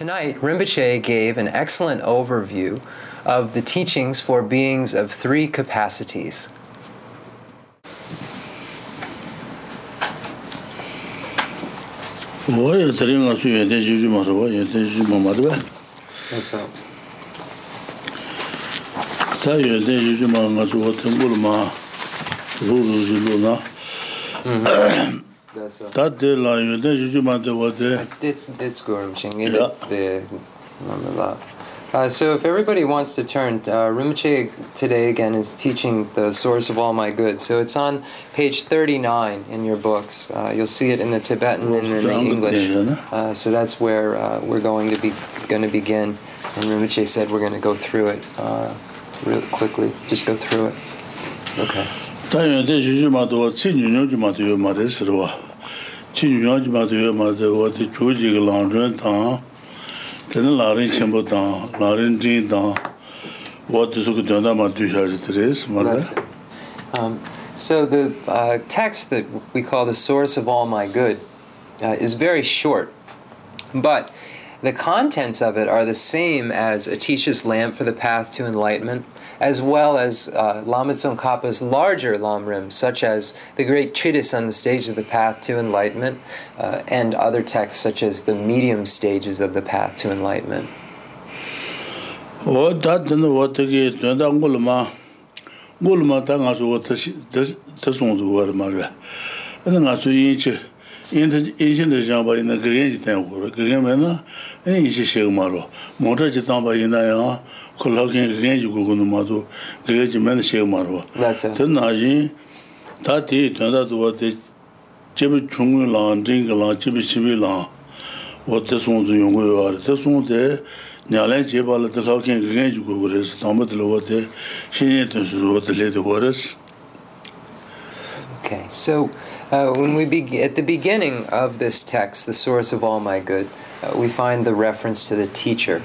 Tonight, Rinpoche gave an excellent overview of the teachings for beings of three capacities. Oye, tari nga su yente juju marwa, yente juju ma marwa. That's all. Ta yente juju ma nga su wa tengul ma ru ru ju lu. That's all. Ta de la yente juju ma de wa de. It's, it's Gurumching. Yeah. The, the, uh, so if everybody wants to turn, uh, Rinpoche today again is teaching the source of all my good. So it's on page 39 in your books. Uh, you'll see it in the Tibetan and in the English. Uh, so that's where uh, we're going to be going to begin. And Rinpoche said we're going to go through it uh, real quickly. Just go through it. Okay. 다연데 yante shushu matuwa chi nyunyo ju matuyo mare sirwa. Chi nyunyo ju matuyo matuwa di choji ki langzhuan tang, tena larin chenpo tang, larin jing tang, wadi suku dyanda matuyo shaji teres mare. So the uh, text that we call the source of all my good uh, is very short, but the contents of it are the same as Atisha's lamp for the path to enlightenment, as well as uh, Lama Tsongkhapa's larger lamrim, such as the great treatise on the stage of the path to enlightenment uh, and other texts such as the medium stages of the path to enlightenment. o ta den wo te ge den da ngul ma ngul ma ta nga su wo te te song du war ma re nga su yin chi 인신 대장 봐 있는 그게 있다 고로 그게 맨나 인신 시험마로 모터 지당바 있나요? 콜라겐 그게 주고 그는 마도 그게 지면 시험마로 된나지 다티 된다도 어때? 제비 중요한 링글라 제비 시비라 어때 송도 용고요 어때 송데 냐래 제발 들어오긴 그게 주고 그래서 너무 들어오대 신이 됐어 어때 레도 오케이 so uh, when we be- at the beginning of this text, the source of all my good, uh, we find the reference to the teacher.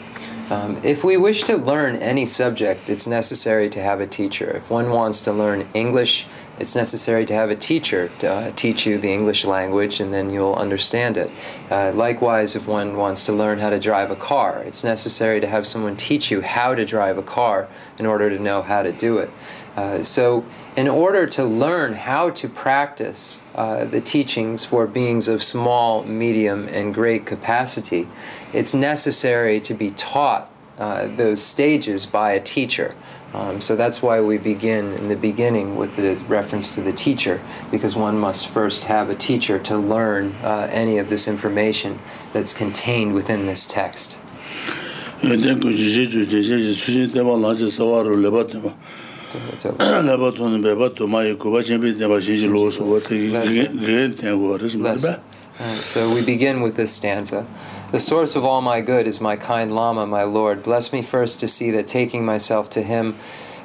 Um, if we wish to learn any subject, it's necessary to have a teacher. If one wants to learn English, it's necessary to have a teacher to uh, teach you the English language, and then you'll understand it. Uh, likewise, if one wants to learn how to drive a car, it's necessary to have someone teach you how to drive a car in order to know how to do it. Uh, so, in order to learn how to practice uh, the teachings for beings of small, medium, and great capacity, it's necessary to be taught uh, those stages by a teacher. Um, so that's why we begin in the beginning with the reference to the teacher, because one must first have a teacher to learn uh, any of this information that's contained within this text. nāpa tōni bēpa tōmā yī kōpa chēnbī tēnpa shīshī lō sōpa tē gēn tēn kō rīs mā bē. So we begin with this stanza. The source of all my good is my kind Lama, my Lord. Bless me first to see that taking myself to him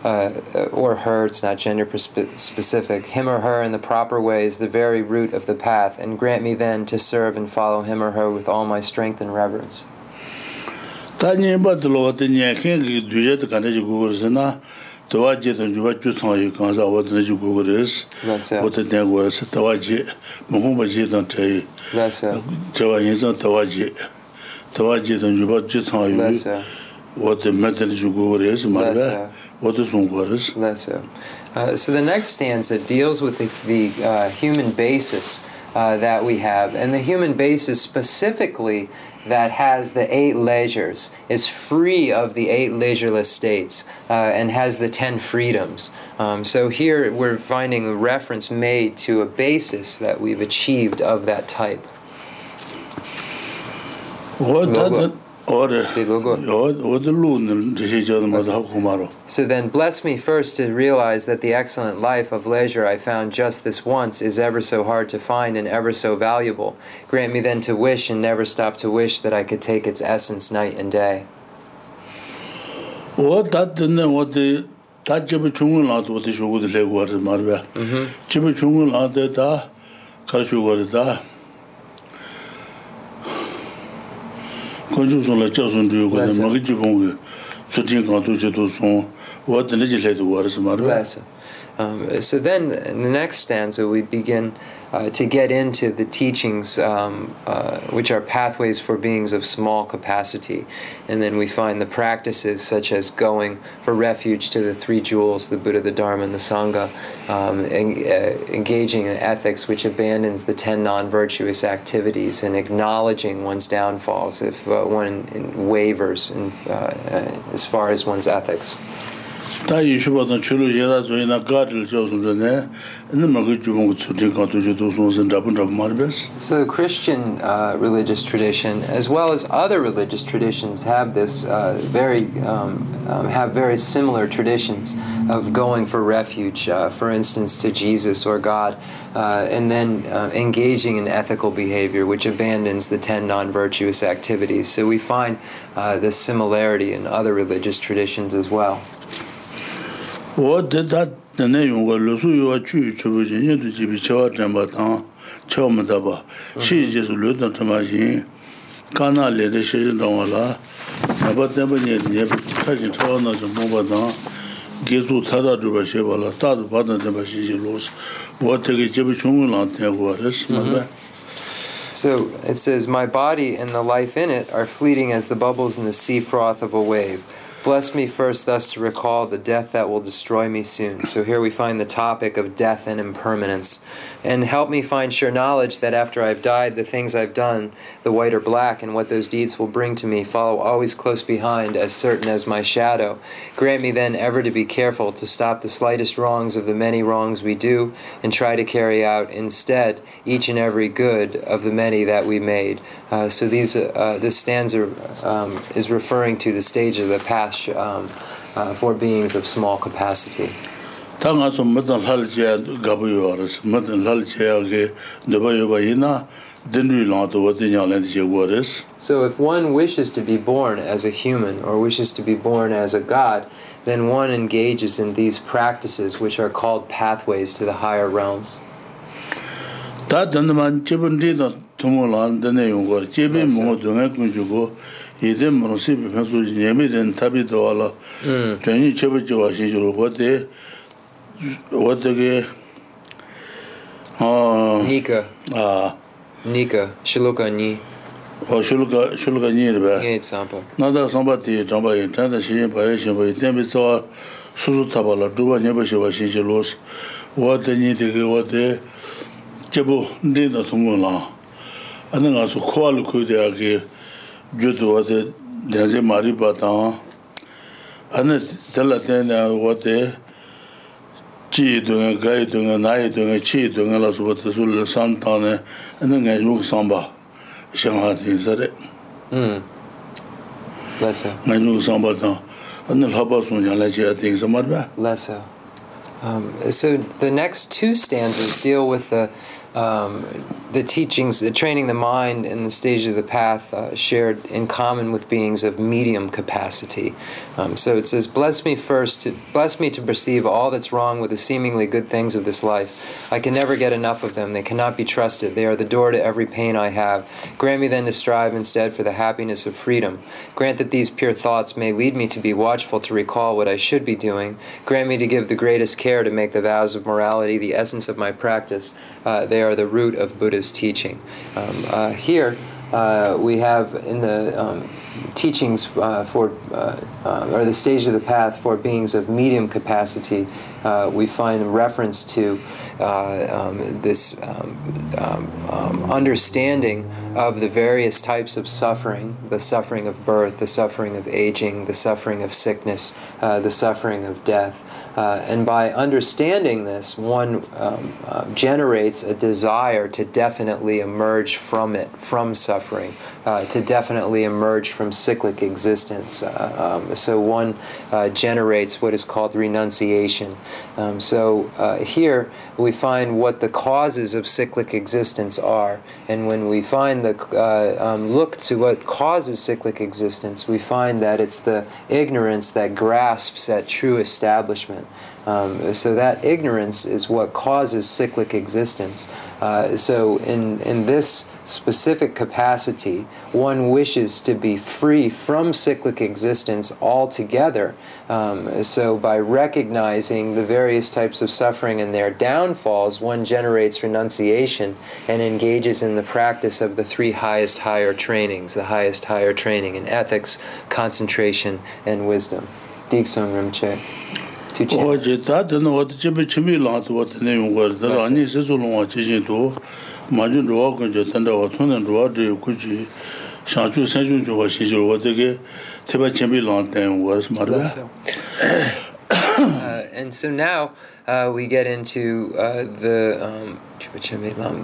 uh, or her, it's not gender specific, him or her in the proper way is the very root of the path, and grant me then to serve and follow him or her with all my strength and reverence. Ta nye ba de lo de nye khen gi du kan de gu gu res na wa je ju ba ju sang yi kan sa wo de ju gu gu res. That's wo it. de de gu res. To wa je mo hong ba je dan te yi That's it. je wa yin zang to wa je to wa je de ju ba ju sang yi That's it. me de ju gu res ma ba de gu res. Uh, so the next stanza deals with the, the uh, human basis uh, that we have, and the human basis specifically that has the eight leisures, is free of the eight leisureless states, uh, and has the ten freedoms. Um, so here we're finding a reference made to a basis that we've achieved of that type. wo ta de So then, bless me first to realize that the excellent life of leisure I found just this once is ever so hard to find and ever so valuable. Grant me then to wish and never stop to wish that I could take its essence night and day. wo kanchu sun la cha sun tuyo kwa na magi jibung yu tsutin kanto che to sun wa tanda je lai tu wa rasi marwa. Um, so then, the next stanza we begin uh, to get into the teachings, um, uh, which are pathways for beings of small capacity. And then we find the practices such as going for refuge to the three jewels, the Buddha, the Dharma, and the Sangha, um, en- uh, engaging in ethics which abandons the ten non virtuous activities and acknowledging one's downfalls if uh, one wavers in, uh, uh, as far as one's ethics. Rāpa rāpa mā rā bēs So, Christian uh, religious tradition, as well as other religious traditions, have this uh, very um, um, have very similar traditions of going for refuge, uh, for instance, to Jesus or God, uh, and then uh, engaging in ethical behavior, which abandons the ten non-virtuous activities. So, we find uh, this similarity in other religious traditions as well. wā tē tā tēnē yōnggā lōsū yōwā chū yu chūbu jīn yō tu jībī chawā tēmbā tāng, chawā mā tāmbā, shī jī sū lō tā tāmbā jīn, kā nā lē tē shē shē tāngwā lā, nāmbā tēmbā nyē nyē pē tā jī chawā nā chā mō bā tāng, gē tū tā tā chū bā shē bā lā, tā tū bā tā tēmbā shī jī lō sū, wā tē kē jībī chōngu lā tē guwā rē sī mā bē. So it says, My body and the life in it are fleeting as the bubbles in the sea froth of a wave. Bless me first thus to recall the death that will destroy me soon. So here we find the topic of death and impermanence. And help me find sure knowledge that after I've died, the things I've done, the white or black, and what those deeds will bring to me, follow always close behind, as certain as my shadow. Grant me then ever to be careful to stop the slightest wrongs of the many wrongs we do, and try to carry out instead each and every good of the many that we made. Uh, so these, uh, this stanza um, is referring to the stage of the path um, uh, for beings of small capacity. tā ngā sō mātān lāl chayā gāpa yuwa rās, mātān lāl chayā gā dāpa yuwa yinā dindrī lāng tō wātī ñā lāng tī yuwa rās. So if one wishes to be born as a human or wishes to be born as a god, then one engages in these practices which are called pathways to the higher realms. Tā dāndamān chibun rī tā tōmō lāng dāne yuwa rā, chibin mō tō ngā kuñchū kō, yidē mō rā sī pī pēnsū nyēmī dān tāpi tō wā lā, tuñi chibu chivā shī chū rō kō tē, what the uh ah, nika. ah. Nika. Shiloka ni. O shiloka shiloka ni re ba. Ye sampa na da sampa ti jamba yin tan da shi ba ye shi ba yin bi so su su ta ba la du ba ne ba shi ba shi ji los. Wa de ni de ge wa de che bu ni da tu mo la. An nga su ko al ku de a ge ju du wa de de ze mari ba ta. An da la ten wa de chi dunga, gayi dunga, nayi dunga, chi dunga la supa tasul san tanga, ane nga yuk samba, shangha ting sari. Hmm. Lasa. Nga yuk samba tanga, ane lhapa sunja la chi ting samar ba. Lasa. Um, so the next two stanzas deal with the um, the teachings, the training the mind in the stage of the path uh, shared in common with beings of medium capacity. Um, so it says, "Bless me first, to, bless me to perceive all that's wrong with the seemingly good things of this life. I can never get enough of them. They cannot be trusted. They are the door to every pain I have. Grant me then to strive instead for the happiness of freedom. Grant that these pure thoughts may lead me to be watchful to recall what I should be doing. Grant me to give the greatest care to make the vows of morality the essence of my practice. Uh, they are the root of Teaching. Um, uh, here uh, we have in the um, teachings uh, for, uh, uh, or the stage of the path for beings of medium capacity, we find reference to um, this um, um, um, understanding of the various types of suffering the suffering of birth, the suffering of aging, the suffering of sickness, the suffering of death. Uh, and by understanding this, one um, uh, generates a desire to definitely emerge from it, from suffering, uh, to definitely emerge from cyclic existence. Uh, um, so one uh, generates what is called renunciation. Um, so uh, here we find what the causes of cyclic existence are, and when we find the uh, um, look to what causes cyclic existence, we find that it's the ignorance that grasps at true establishment. Um, so that ignorance is what causes cyclic existence. Uh, so, in, in this specific capacity, one wishes to be free from cyclic existence altogether. Um, so, by recognizing the various types of suffering and their downfalls, one generates renunciation and engages in the practice of the three highest higher trainings the highest higher training in ethics, concentration, and wisdom. Diksong tuji oje ta den wot chibi chibi la to wot ne yung gor da ani se su long chi ji do ma ju ro ko jo tan da wot ne ro de ku ji sha ju sen ju jo shi jo wot ge te ba chibi la ten was mar and so now uh, we get into uh, the um,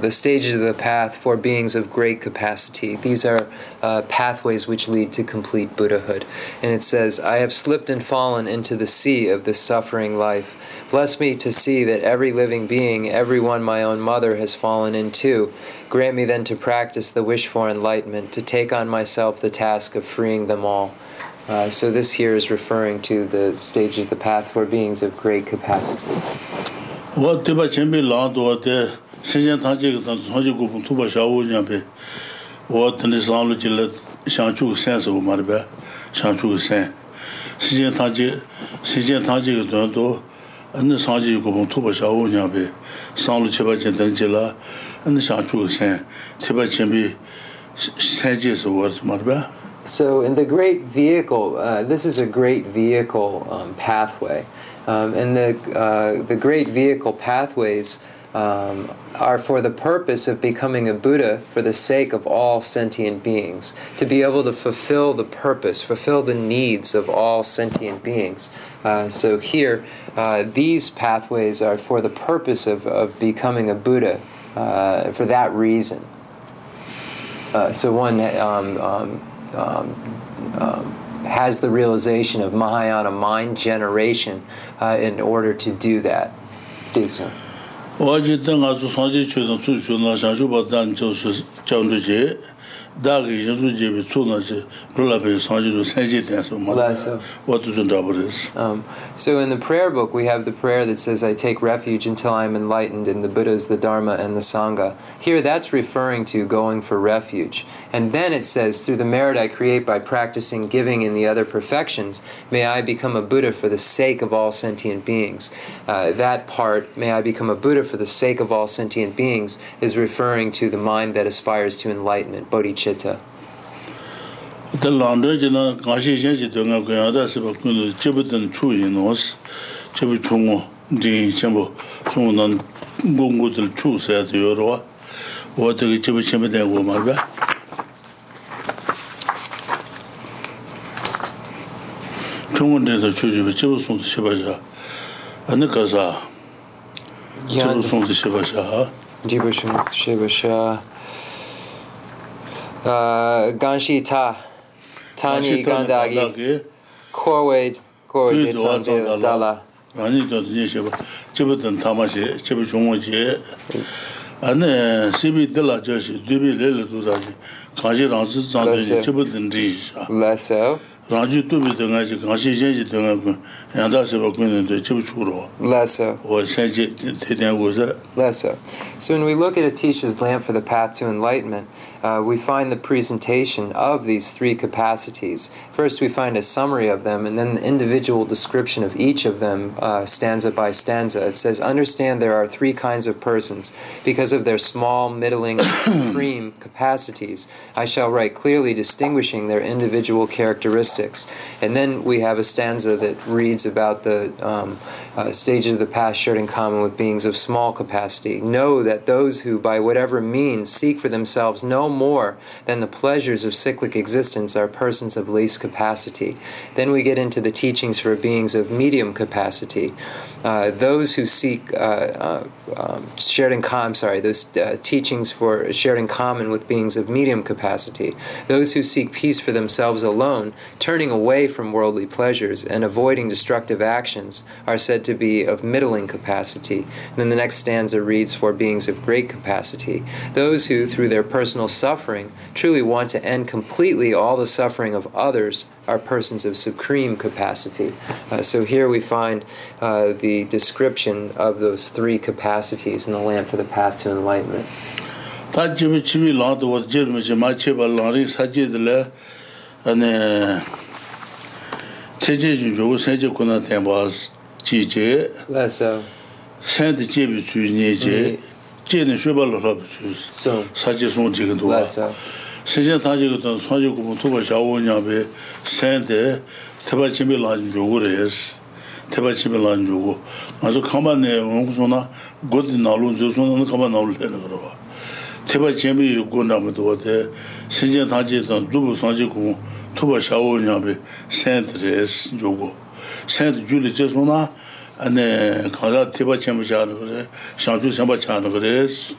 the stages of the path for beings of great capacity. These are uh, pathways which lead to complete Buddhahood. And it says, I have slipped and fallen into the sea of this suffering life. Bless me to see that every living being, every one my own mother, has fallen into. Grant me then to practice the wish for enlightenment, to take on myself the task of freeing them all. Uh, so this here is referring to the stage of the path for beings of great capacity. What the chamber la do the shen ta ji ta so ji gu tu ba sha wo ya be. What the islam lu ji le shang chu sen so ma be. Shang chu sen. Shen ta ji shen ta ji do do an sa ji gu tu ba sha wo ya be. Sang lu che ba chen den ji la an shang chu sen. Te ba chen bi sen ji so wo ma be. In the great vehicle, uh, this is a great vehicle um, pathway. Um, and the, uh, the great vehicle pathways um, are for the purpose of becoming a Buddha for the sake of all sentient beings, to be able to fulfill the purpose, fulfill the needs of all sentient beings. Uh, so here, uh, these pathways are for the purpose of, of becoming a Buddha uh, for that reason. Uh, so one um, um, Um, um, has the realization of Mahayana mind generation uh, in order to do that. Dixon. 어제 때 가서 소지 주도 수준나 자주 받던 저수 정도지 shāng shū jē bī tsū nā jē rū lā sāngji rū sāng jī tān su mā tā wā tu chū tā bā So in the prayer book we have the prayer that says I take refuge until I am enlightened in the Buddhas, the Dharma, and the Sangha. Here that's referring to going for refuge. And then it says through the merit I create by practicing giving in the other perfections, may I become a Buddha for the sake of all sentient beings. Uh, that part, may I become a Buddha for the sake of all sentient beings is referring to the mind that aspires to enlightenment, bodhicitta. sheta 다 런던이나 가시시지 동아 그야다 세바군 제부든 추이노스 제부 총어 디 전부 총은 공고들 추세야 되요로 어떻게 제부 제부 되고 말봐 총은데도 추지 제부 손도 세바자 어느 가자 제부 손도 세바자 제부 손도 세바자 ganshi ta tani gandagi korwe korwe de tsangde dala 아니 저 이제 제부터 담아시 제부 종어제 안에 시비 들라 저시 디비 레르 두다.지 가지 라스 잔데 제부터 디자 라서 라주 투비 등아지 가시 제지 등아고 양다서 먹는데 제부 주로 라서 어 세지 대대고서 라.서 so when we look at a teacher's lamp for the path to enlightenment uh, we find the presentation of these three capacities. First, we find a summary of them, and then the individual description of each of them, uh, stanza by stanza. It says, Understand there are three kinds of persons. Because of their small, middling, and supreme capacities, I shall write clearly distinguishing their individual characteristics. And then we have a stanza that reads about the um, uh, stages of the path shared in common with beings of small capacity. Know that those who, by whatever means, seek for themselves no more than the pleasures of cyclic existence are persons of least capacity. Then we get into the teachings for beings of medium capacity. Uh, those who seek uh, uh, um, shared in common, sorry, those uh, teachings for shared in common with beings of medium capacity. Those who seek peace for themselves alone turning away from worldly pleasures and avoiding destructive actions are said to be of middling capacity. And then the next stanza reads for beings of great capacity. Those who, through their personal suffering, truly want to end completely all the suffering of others are persons of supreme capacity. Uh, so here we find uh, the description of those three capacities in the lamp for the path to enlightenment. tā jibi chibi yu gu sā chi che la sa. sen de che bi chu ni che mm. che ne shwe ba lo lo chu so. Sa che song ji ge do la sa. Se je ta ji ge do so ji gu tu ba sha wo nya be sen de te ba chi bi la ji jo gu re es. Te ba chi bi la ji jo gu. Ma zo ka ma ne wo so na go di na lo zo so na ka ma na lo le ne ro ba teba chenpi yu gu nama duwa de shenjen tangji tang dubu sangji gu tuba shawo nyabe sen tres yogo. Chana kare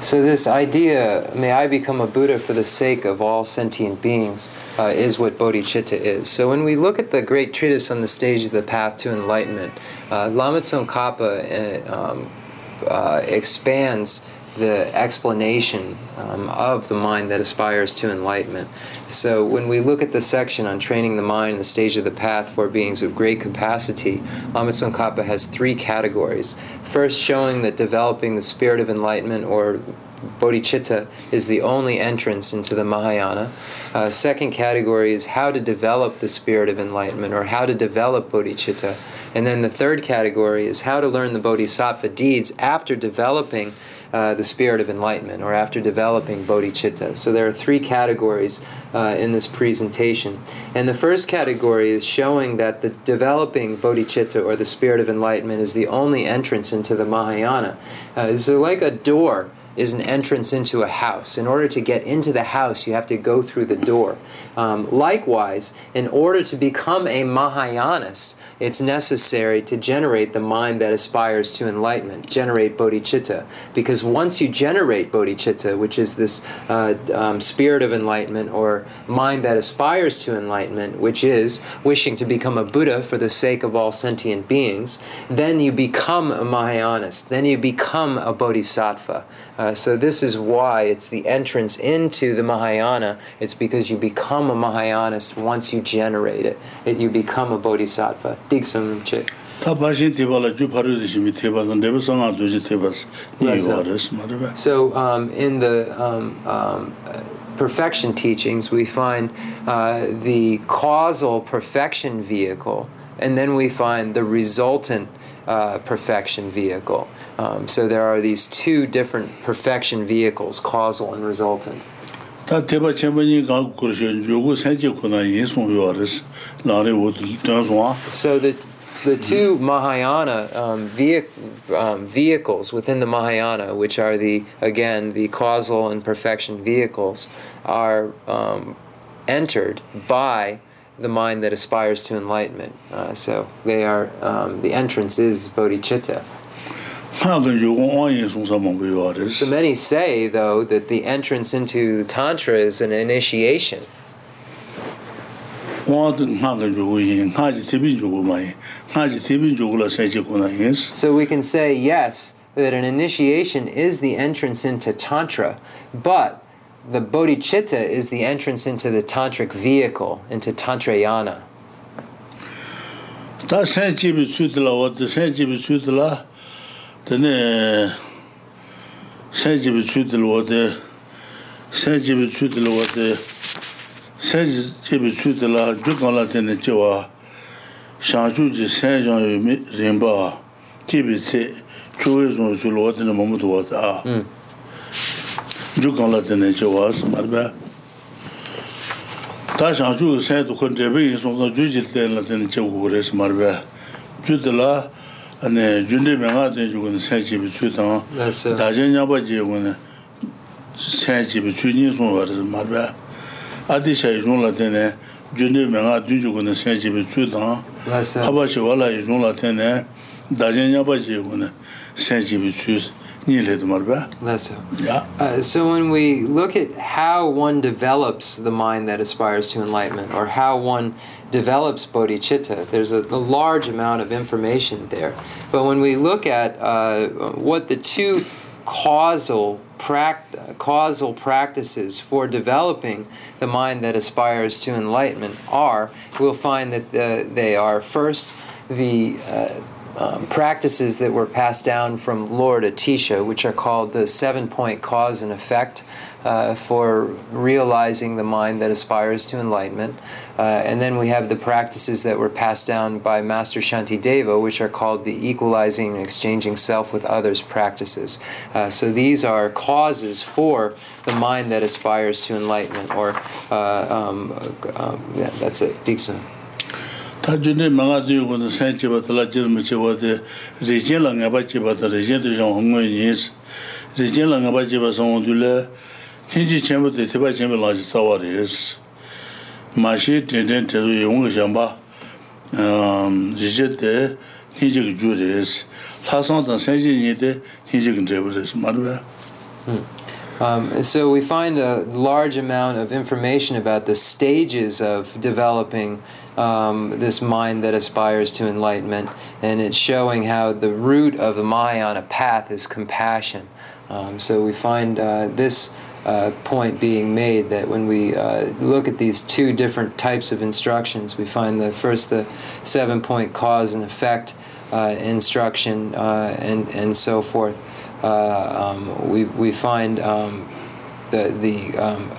So this idea, may I become a Buddha for the sake of all sentient beings, uh, is what bodhicitta is. So when we look at the great treatise on the stage of the path to enlightenment, uh, Lama Tsongkhapa uh, um, uh, expands the explanation um, of the mind that aspires to enlightenment. So, when we look at the section on training the mind, the stage of the path for beings of great capacity, Lama Tsongkhapa has three categories. First, showing that developing the spirit of enlightenment or bodhicitta is the only entrance into the Mahayana. Uh, second category is how to develop the spirit of enlightenment or how to develop bodhicitta. And then the third category is how to learn the bodhisattva deeds after developing uh, the spirit of enlightenment or after developing bodhicitta. So there are three categories uh, in this presentation. And the first category is showing that the developing bodhicitta or the spirit of enlightenment is the only entrance into the Mahayana. Uh, so, like a door is an entrance into a house. In order to get into the house, you have to go through the door. Um, likewise, in order to become a Mahayanist, it's necessary to generate the mind that aspires to enlightenment, generate bodhicitta. Because once you generate bodhicitta, which is this uh, um, spirit of enlightenment or mind that aspires to enlightenment, which is wishing to become a Buddha for the sake of all sentient beings, then you become a Mahayanist, then you become a bodhisattva. Uh, so this is why it's the entrance into the Mahayana. It's because you become a Mahayanist once you generate it. it you become a bodhisattva. Digsum Rinpoche. So um, in the um, um, perfection teachings, we find uh, the causal perfection vehicle, and then we find the resultant uh, perfection vehicle. Um, so there are these two different perfection vehicles, causal and resultant. So the the two Mahayana um, um, vehicles within the Mahayana, which are the again the causal and perfection vehicles, are um, entered by the mind that aspires to enlightenment. Uh, so they are um, the entrance is bodhicitta. So many say, though, that the entrance into Tantra is an initiation. So we can say, yes, that an initiation is the entrance into Tantra, but the bodhicitta is the entrance into the tantric vehicle, into Tantrayana. Tā sēn chīpi tsūtila, wā tā tene sajibi tsudil wade sajibi tsudil wade sajibi tsudila jukangla tene jiwa shanshu ji sanjang yu rinpa jibi tse chuwe zon sul wade na mamudu wade a hmm. jukangla tene jiwa samarba. Ta shanshu sanjibi kun jebi yin songsan jujil tene jiwa kukure samarba. Judila tene chewa kore samarba chudila ane junde menga ten chu kune sen chibi chu tang dajen nyamba je kune sen chibi chu nyi sung war zi marba adi sha yung la tene junde menga ten chu kune sen chibi chu tang haba shi wala yung la tene 다제 냐바 지고네 센지비 추스 니레도 말바 Less so. 야 Uh, so when we look at how one develops the mind that aspires to enlightenment, or how one develops bodhicitta, there's a, a large amount of information there. But when we look at uh, what the two causal pract- causal practices for developing the mind that aspires to enlightenment are, we'll find that uh, they are first the uh, um, practices that were passed down from Lord Atisha, which are called the seven point cause and effect uh, for realizing the mind that aspires to enlightenment. Uh, and then we have the practices that were passed down by Master Shantideva, which are called the equalizing and exchanging self with others practices. Uh, so these are causes for the mind that aspires to enlightenment, or uh, um, um, yeah, that's it. Dixon. 다 준네 망아 되고는 센지 받들라 지르면 저거데 리젠랑 가바 지바다 리젠도 좀 홍고이니스 리젠랑 가바 지바서 온둘레 힌지 쳔부터 대바 쳔부 라지 사와리스 마시 텐텐 테도 용거 쳔바 음 리제데 힌지 주레스 라상던 센지니데 힌지 근제부레스 말바 Um, so we find a large amount of information about the stages of developing um, this mind that aspires to enlightenment, and it's showing how the root of the Mahayana path is compassion. Um, so we find uh, this uh, point being made that when we uh, look at these two different types of instructions, we find the first the seven point cause and effect uh, instruction uh, and and so forth. Uh, um, we we find um, the the um,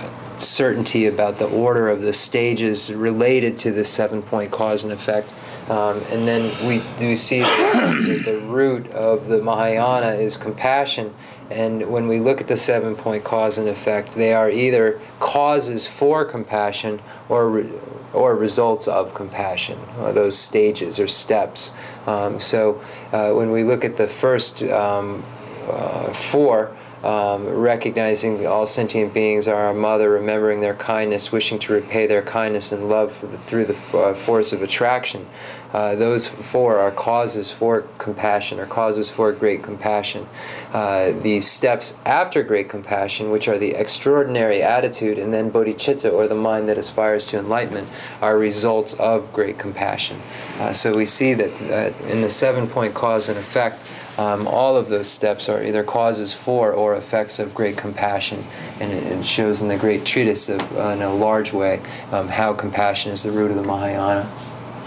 certainty about the order of the stages related to the seven point cause and effect. Um, and then we we see that the root of the Mahayana is compassion. And when we look at the seven point cause and effect, they are either causes for compassion or re- or results of compassion, or those stages or steps. Um, so uh, when we look at the first um, uh, four, um, recognizing all sentient beings are our mother, remembering their kindness, wishing to repay their kindness and love the, through the uh, force of attraction. Uh, those four are causes for compassion, or causes for great compassion. Uh, the steps after great compassion, which are the extraordinary attitude, and then bodhicitta, or the mind that aspires to enlightenment, are results of great compassion. Uh, so we see that in the seven point cause and effect, um, all of those steps are either causes for or effects of great compassion. And it, it shows in the great treatise of, uh, in a large way um, how compassion is the root of the Mahayana.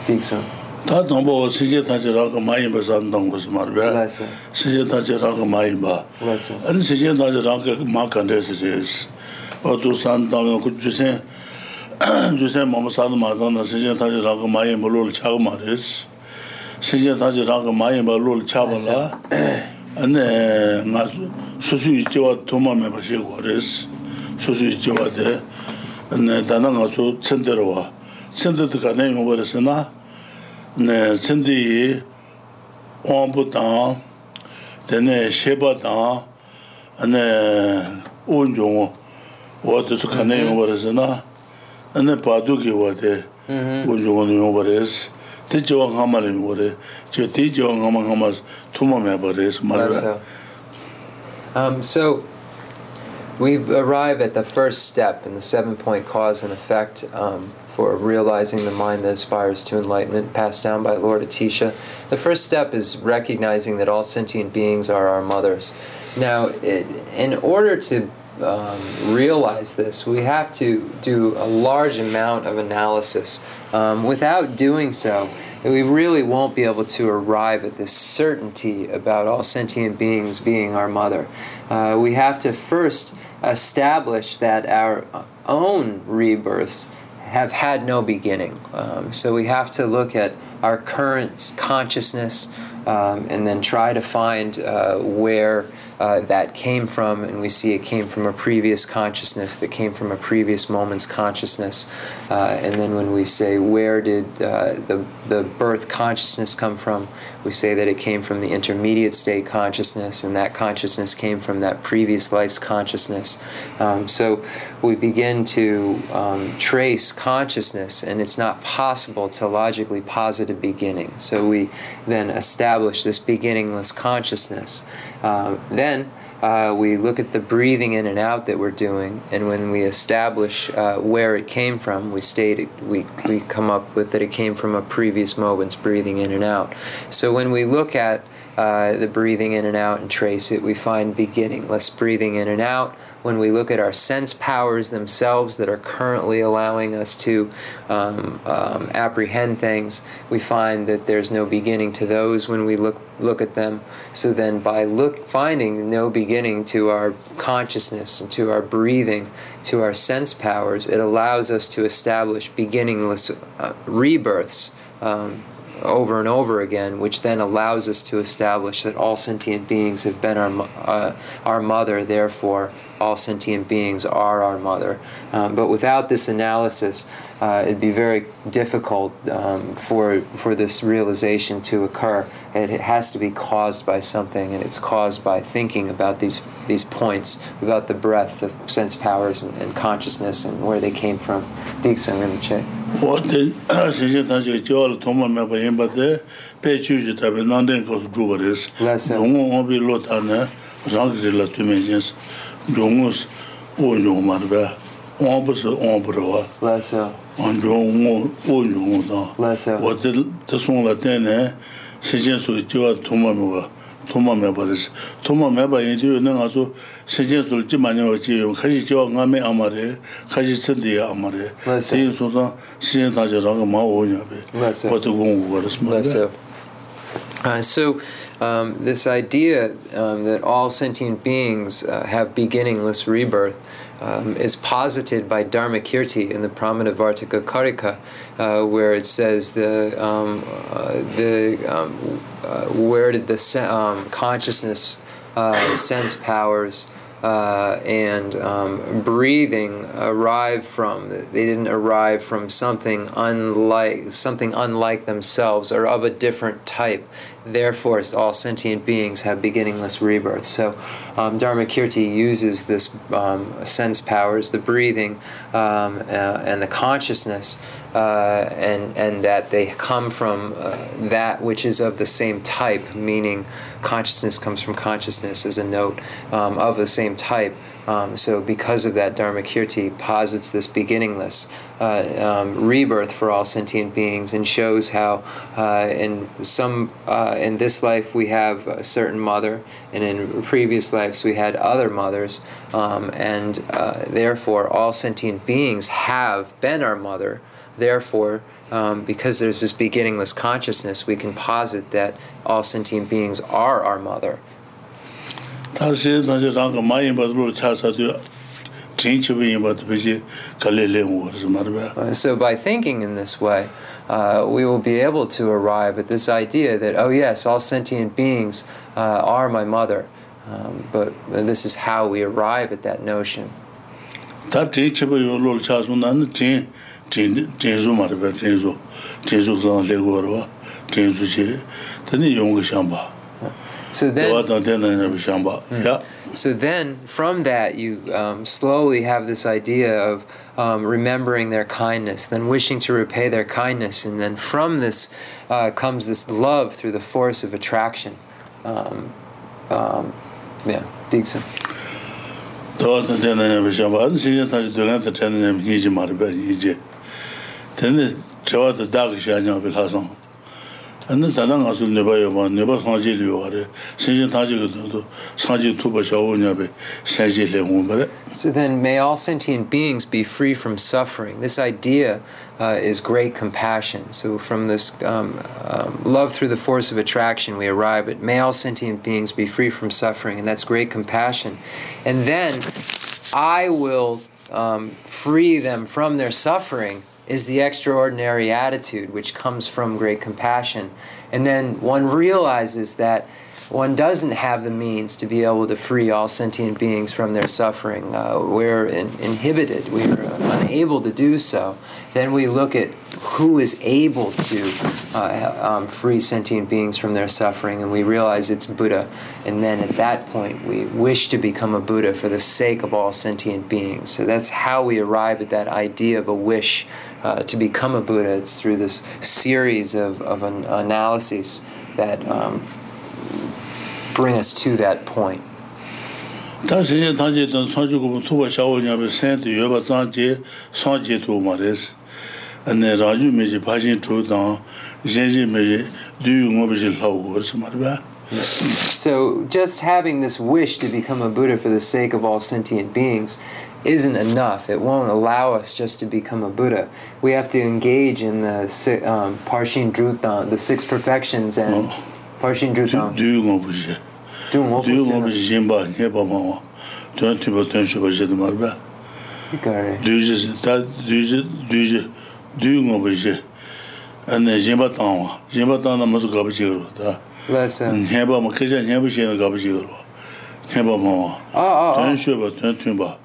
Dixon. tā tāmbō sīcē tācē rāka māyīmbā sān tāngu sumār bē sīcē tācē rāka māyīmbā ān sīcē tācē rāka mā kāndē sīcē sī pā tū sān tāngu kū jūsē jūsē māma sān mā tāngu sīcē tācē rāka māyīmbā lōla chāgu mā rē sī shijia taji ranga mayinba lol chaba la ane nga susu ichiwa tuma meba shigwa res susu ichiwa de ane dana nga su tsenderwa tsender tika ne yungwa resi na ane tsendi yi kwambu tang dene sheba tang ane unjungu wadu su ka ne yungwa resi na ane padu ki wade unjungu yungwa resi tī ngāma tī ngāma ngāma tūma mē bā mā So, we arrive at the first step in the seven-point cause and effect um, for realizing the mind that aspires to enlightenment passed down by Lord Atisha. The first step is recognizing that all sentient beings are our mothers. Now, it, in order to um, realize this, we have to do a large amount of analysis. Um, without doing so, we really won't be able to arrive at this certainty about all sentient beings being our mother. Uh, we have to first establish that our own rebirths have had no beginning. Um, so we have to look at our current consciousness um, and then try to find uh, where uh, that came from, and we see it came from a previous consciousness that came from a previous moment's consciousness. Uh, and then when we say, where did uh, the, the birth consciousness come from, we say that it came from the intermediate state consciousness, and that consciousness came from that previous life's consciousness. Um, so we begin to um, trace consciousness, and it's not possible to logically posit a beginning. So we then establish this beginningless consciousness. Uh, then uh, we look at the breathing in and out that we're doing, and when we establish uh, where it came from, we state it, we, we come up with that it came from a previous moment's breathing in and out. So when we look at uh, the breathing in and out and trace it, we find beginningless breathing in and out when we look at our sense powers themselves that are currently allowing us to um, um, apprehend things, we find that there's no beginning to those when we look look at them. So then, by look finding no beginning to our consciousness and to our breathing, to our sense powers, it allows us to establish beginningless uh, rebirths. Um, over and over again, which then allows us to establish that all sentient beings have been our, uh, our mother, therefore, all sentient beings are our mother. Um, but without this analysis, uh, it'd be very difficult um, for, for this realization to occur. And it has to be caused by something, and it's caused by thinking about these, these points, about the breadth of sense powers and, and consciousness and where they came from. Dixon. rōngus o nyōng marabē, wāng bās wāng barabā. Lāsā. Wāng rōng o nyōng dā. Lāsā. Wā tā sōng lā tēne, shēchēn sō jīwā tōmā mē bā, tōmā mē bā rēs. Tōmā mē bā yī tīyō nā ngā sō shēchēn sō jī mā nyā bā jī yōng, khāshī jīwā ngā mē ā mā rē, khāshī tsēndī yā ā mā rē. Lāsā. Tēyī sō sā shēchēn tā jī rā ngā mā o nyā bē. Lāsā. Wā tā gōng u bā rēs mā rē. Lāsā. So, um, this idea um, that all sentient beings uh, have beginningless rebirth um, is posited by Dharmakirti in the Pramanavartika Karika, uh, where it says the um, uh, the um, uh, where did the se- um, consciousness uh, sense powers uh, and um, breathing arrive from. They didn't arrive from something unlike something unlike themselves or of a different type. Therefore, all sentient beings have beginningless rebirth. So, um, Dharmakirti uses this um, sense powers, the breathing, um, uh, and the consciousness, uh, and and that they come from uh, that which is of the same type, meaning consciousness comes from consciousness as a note um, of the same type. Um, so, because of that, Dharmakirti posits this beginningless uh, um, rebirth for all sentient beings and shows how uh, in some uh, in this life we have a certain mother, and in previous lives we had other mothers, um, and uh, therefore all sentient beings have been our mother. Therefore, um, because there's this beginningless consciousness, we can posit that all sentient beings are our mother. tā shē tā shē rāng kā mā yīmbā tō rō chā sā tō trīn chī bī yīmbā tō bī shē kā lē lē ngō rā sā mā rā bā. So by thinking in this way, uh, we will be able to arrive at this idea that, oh yes, all sentient beings uh, are my mother, um, but this is how we arrive at that notion. Tā trīn chī bī yō rō chā sō nā nā trīn, trīn zō mā rā bā, trīn zō, trīn zō sā lē ngō rā bā, trīn zō chī, tā nī yōng kā shāng bā. So then, tā tēn tā nā bā shiāng bā yā so then from that, you um, slowly have this idea of um, remembering their kindness, then wishing to repay their kindness, and then from this uh, comes this love through the force of attraction. Um, um, yeah, Dixon. dā wā tā tēn tā nā bā shiāng bā ān shī yā tā shī dā gā tā tēn tā nā bā nī jī mā rā bā nī jī tēn tā chā wā tā dā nyā bā shā jī lē ngū bā rā So then, may all sentient beings be free from suffering. This idea uh, is great compassion. So, from this um, um, love through the force of attraction, we arrive at may all sentient beings be free from suffering, and that's great compassion. And then, I will um, free them from their suffering. Is the extraordinary attitude which comes from great compassion. And then one realizes that one doesn't have the means to be able to free all sentient beings from their suffering. Uh, we're in, inhibited, we're unable to do so. Then we look at who is able to uh, um, free sentient beings from their suffering, and we realize it's Buddha. And then at that point, we wish to become a Buddha for the sake of all sentient beings. So that's how we arrive at that idea of a wish uh, to become a Buddha. It's through this series of, of an analyses that um, bring us to that point. Tā shīnyā tāngjī tān sāngjī gubu tūpa shāwa ñāpi sēn tu yuwa tāngjī sāngjī tu ma rēs. Nē rājū mējī pāshīn tu tāng, zhēngjī mējī dūyū ngō bējī lhāw gu rēs ma rēbā. So just having this wish to become a Buddha for the sake of all sentient beings isn't enough. It won't allow us just to become a Buddha. We have to engage in the um, Parshin Drutan, the six perfections, and Oh. Parshin Drutan. dūyū ngō bē jī. Doing what dūyū was ngō in bē it. jī yīmbā nyē pā mā wā. Tuyān tūpa tuyān shū bā jī dā mā rē Got it. dūyū jī, tā dūyū jī, dūyū jī, dūyū ngō bē jī. Anē yīmbā tāng wā, yīmbā tāng nā mā sū gā bā jī gā rō tā. Let's. Nyē pā mā, kēchā nyē bā shē nā gā bā jī gā rō. Nyē pā mā wā. oh, oh, oh.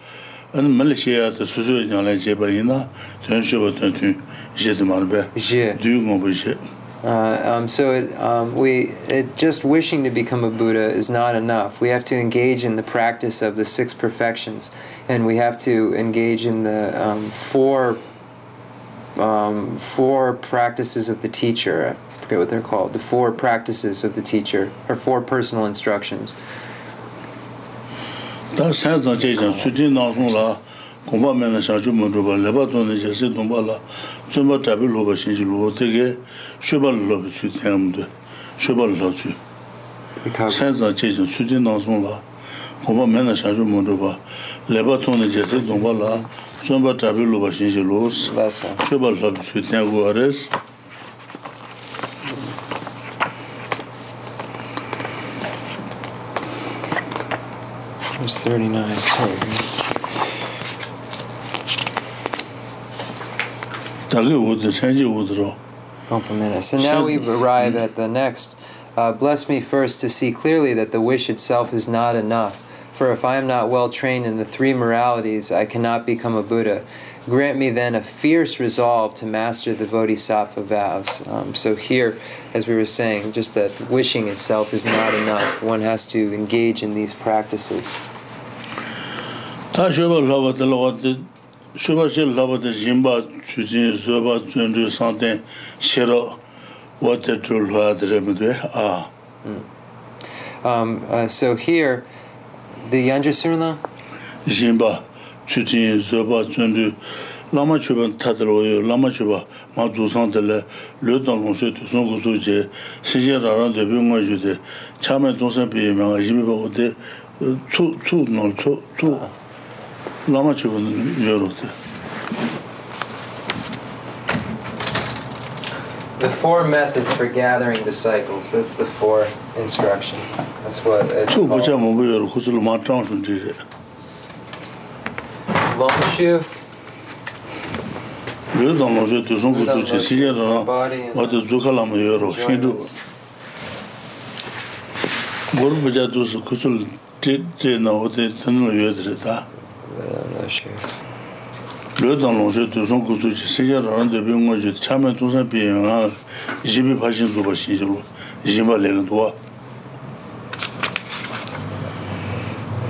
An mali xie ya ta su su ya nyang lai ba yin na tuan shui ba tuan tun xie di ma ri bai Jie. du yu ngong bu xie Uh, um, so it, um, we it, just wishing to become a Buddha is not enough. We have to engage in the practice of the six perfections, and we have to engage in the um, four um, four practices of the teacher. I forget what they're called. The four practices of the teacher, or four personal instructions. 다 산자 제전 수진 나송라. 공부하면 자주 먼저 봐. 레바돈에 제시 동발라. 좀 잡을 봐. 신지로 어떻게 쇼발로 수템도 쇼발로 주 산자 제전 수진 나송라. 공부하면 자주 먼저 봐. 레바톤에 제시 동발라. 좀 잡을 봐. 신지로 쇼발로 수템고 아레스 ba lu ba chu tian gu a res There's 39. ta ge wu de chen ji wu de ro Compliment us. So now we've arrived at the next. Uh, bless me first to see clearly that the wish itself is not enough. For if I am not well trained in the three moralities, I cannot become a Buddha. Grant me then a fierce resolve to master the Bodhisattva vows. Um, so here, as we were saying, just that wishing itself is not enough. One has to engage in these practices. tā shūpa lāpa tā lāpa tā shūpa shī lāpa tā yīmbā chūchī sūpa chūndrū sāntēn shirā wā tā chū lāpa tā rā mūdhē ā Um, uh, so here, the Yanju Sirla? Jimba, Chuchin, Zoba, Chundu, Lama Chuban Tataroyo, Lama Chuba, Ma Zusan Tele, Lutan Longshu, Tusun Kusu Je, Shijia Raran Debi Nga Ju De, Chame Donsan Piye Mga, Jimiba Ode, Tsu, Tsu, Nol, Tsu, Tsu, 라마 주는 여로데 The four methods for gathering disciples. That's the four instructions. That's what it's called. 부자 뭐 여로 구슬 마트랑 준지. Longshu. 르도 모제 두송 구슬 지시려나. 어디 주칼람 여로 시도. 모르 부자 두스 구슬 제제나 어디 듣는 여들다.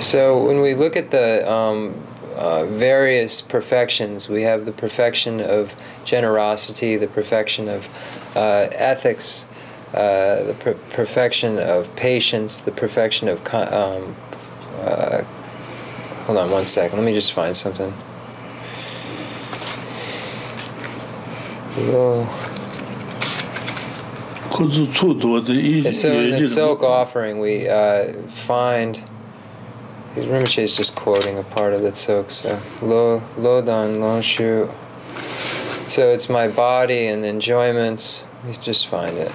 So when we look at the um, uh, various perfections, we have the perfection of generosity, the perfection of uh, ethics, uh, the per- perfection of patience, the perfection of. Um, uh, hold on one second. Let me just find something. Whoa. ku zu chu do de yi Yeah, so in the silk offering, we uh, find. Rinpoche is just quoting a part of the silk. So lo lo dan lo shu. So it's my body and enjoyments. You just find it.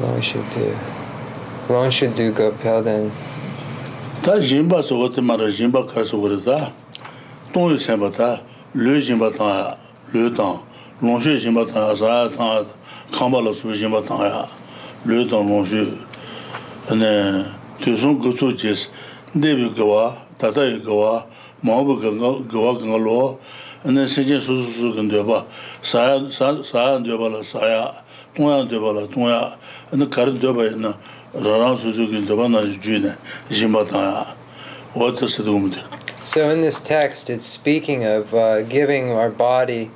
Long should do. one should do gopal then. Ta jimba so got mara jimba ka so gor da ton yu sem ba ta le jimba ta le temps long jeu jimba ta za ta khamba lo su jimba ta ya. Le temps long jeu ne tu son go so jes de bi go wa ta ta yu go wa ma bu go go wa go lo. Ane seje su su su gun de ba sa sa sa de ba la sa ya. Tong ya de ba la tong ya. Ane kar de ba na ta se de mu So in this text, it's speaking of uh, giving our body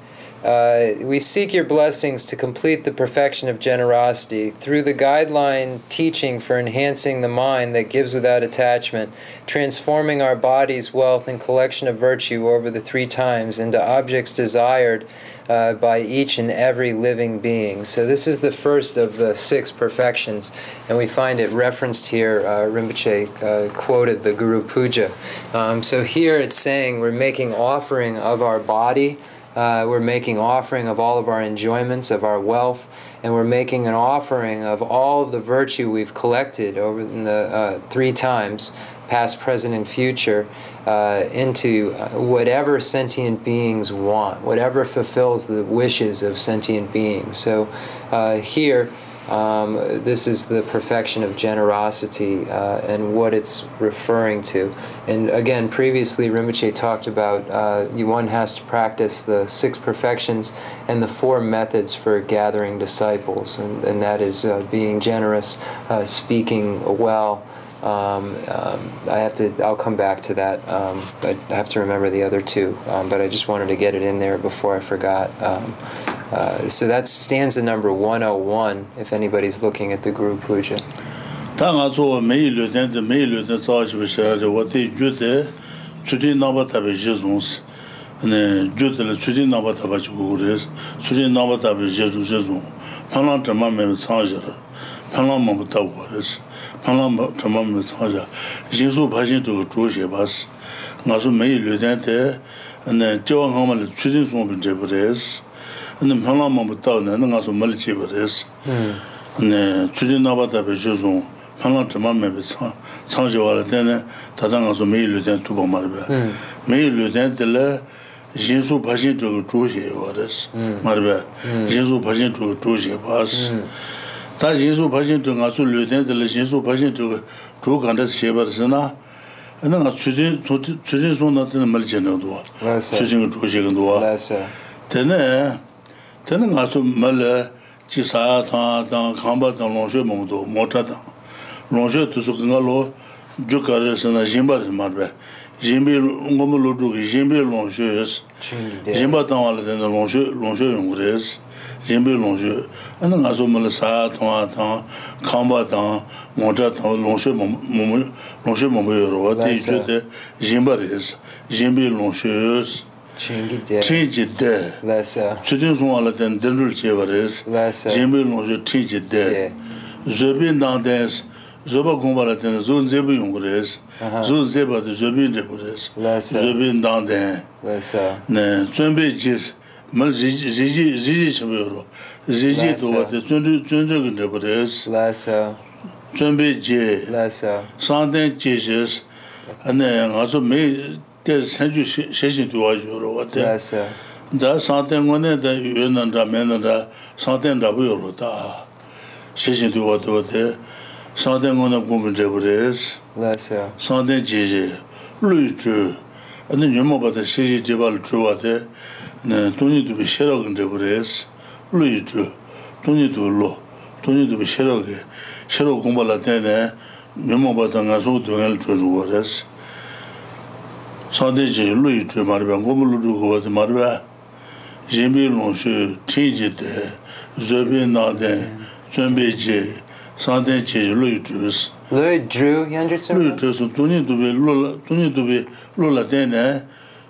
uh, we seek your blessings to complete the perfection of generosity through the guideline teaching for enhancing the mind that gives without attachment, transforming our body's wealth and collection of virtue over the three times into objects desired uh, by each and every living being. So, this is the first of the six perfections, and we find it referenced here. Uh, Rinpoche uh, quoted the Guru Puja. Um, so, here it's saying we're making offering of our body uh, we're making offering of all of our enjoyments, of our wealth, and we're making an offering of all of the virtue we've collected over in the uh, three times, past, present, and future, uh, into uh, whatever sentient beings want, whatever fulfills the wishes of sentient beings. So uh, here, um, this is the perfection of generosity uh, and what it's referring to. And again, previously Rinpoche talked about uh, one has to practice the six perfections and the four methods for gathering disciples, and, and that is uh, being generous, speaking well. Um, um, I have to. I'll come back to that. Um, I have to remember the other two, um, but I just wanted to get it in there before I forgot. um, Uh, so that's stanza number 101. If anybody's looking at the Guru Puja. Tā ngā tsō mēi lō tēn tē mēi lō tēn tsā shī bā shirā rā wā tē jū tē tsūrī nāba tā bē jī zōng sī jū tē lē tsūrī nāba tā bā chī gu gu rē sī tsūrī nāba tā bē jī zōng pā nā tā mā mē bā tsā shirā pā nā mā bā tā gu rē sī nālāṁ chāmbāṁ nā tsāngshā, jīsū bhājīn chūgā chūshē bās, ngā sū mēyī lūdhēn tē, jiwā ngāma lī chūdhīn sōng bīn chē bārēs, nālāṁ māmbā tāw nā ngā sū mālī chē bārēs, chūdhīn nā bā tā bē shū sōng, nālāṁ chāmbāṁ mē bē tsāngshē wā rā tē nē, tātā ngā sū mēyī lūdhēn tū bā mā rā bē, mēyī lūdhēn tē lē, jīsū bhājīn chūgā chūshē wā rēs, mā rā bē, jīsū bhājīn chūgā chūshē bās, 다 예수 바신 중 아주 르덴들 예수 바신 중 조간데 쉐버스나. 내가 추진 추진 손한테는 말잖아도 추진 조시근도 되네. 되는 아주 말 지사 다다 감바다 롱셔 몸도 못하다. 롱셔 두서 그걸로 주가르스나 짐바스 말베 짐비 롱고물로 주기 짐비 롱셔스 짐바다 말하는 롱셔 롱셔 용그레스 rinpe longshu, ane nga su mula saa tanga tanga, kamba tanga, mongcha tanga, longshu mambu yorwa, te yu te rinpa res, rinpe longshu yos, chenji de, chujin sunwa la ten dendrul chewa res, rinpe longshu chenji de, zubin dang des, zoba gomba la ten zun zebu yungu res, zun zeba de zubin zebu res, zubin dang den, zunbe jis, 말 지지 지지 좀 지지 도와대 준주 준주긴 데 버스 라서 준비제 라서 상대 지지스 안에 가서 메대 선주 세신 도와줘로 왔대 라서 다 상대 거네 다 유난다 맨다 상대 잡으요로다 세신 도와도대 상대 거네 보면 돼 버스 라서 상대 지지 루주 아니 유모보다 세지 제발 주와대 돈이 두고 싫어 근데 그래.서 루이주 돈이 두로. 돈이 두고 싫어게 싫어 공부할 때네 메모 받던 가서 돈을 주고 그래서 사대지 루이주 말바 공부를 주고 와서 말바 제비론슈 티지데 저비나데 준비지. 사대지 루이주스 루이주 you understand 루이주스 돈이 두고 루라 돈이 두고 루라 때네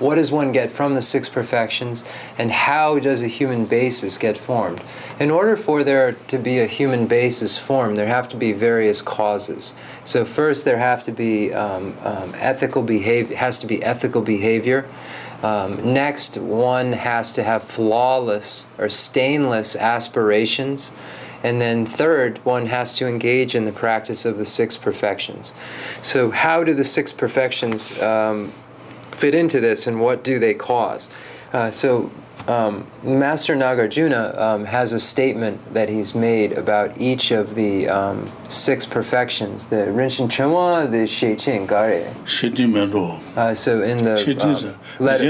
what does one get from the six perfections, and how does a human basis get formed? In order for there to be a human basis formed, there have to be various causes. So first, there have to be um, um ethical behavior, has to be ethical behavior. Um, next, one has to have flawless or stainless aspirations. And then, third, one has to engage in the practice of the six perfections. So, how do the six perfections um, fit into this, and what do they cause? Uh, so, um, Master Nagarjuna um, has a statement that he's made about each of the um, six perfections, the Rinshin Chenwa, the Sheiqing Gare. Uh, so in the um, letter,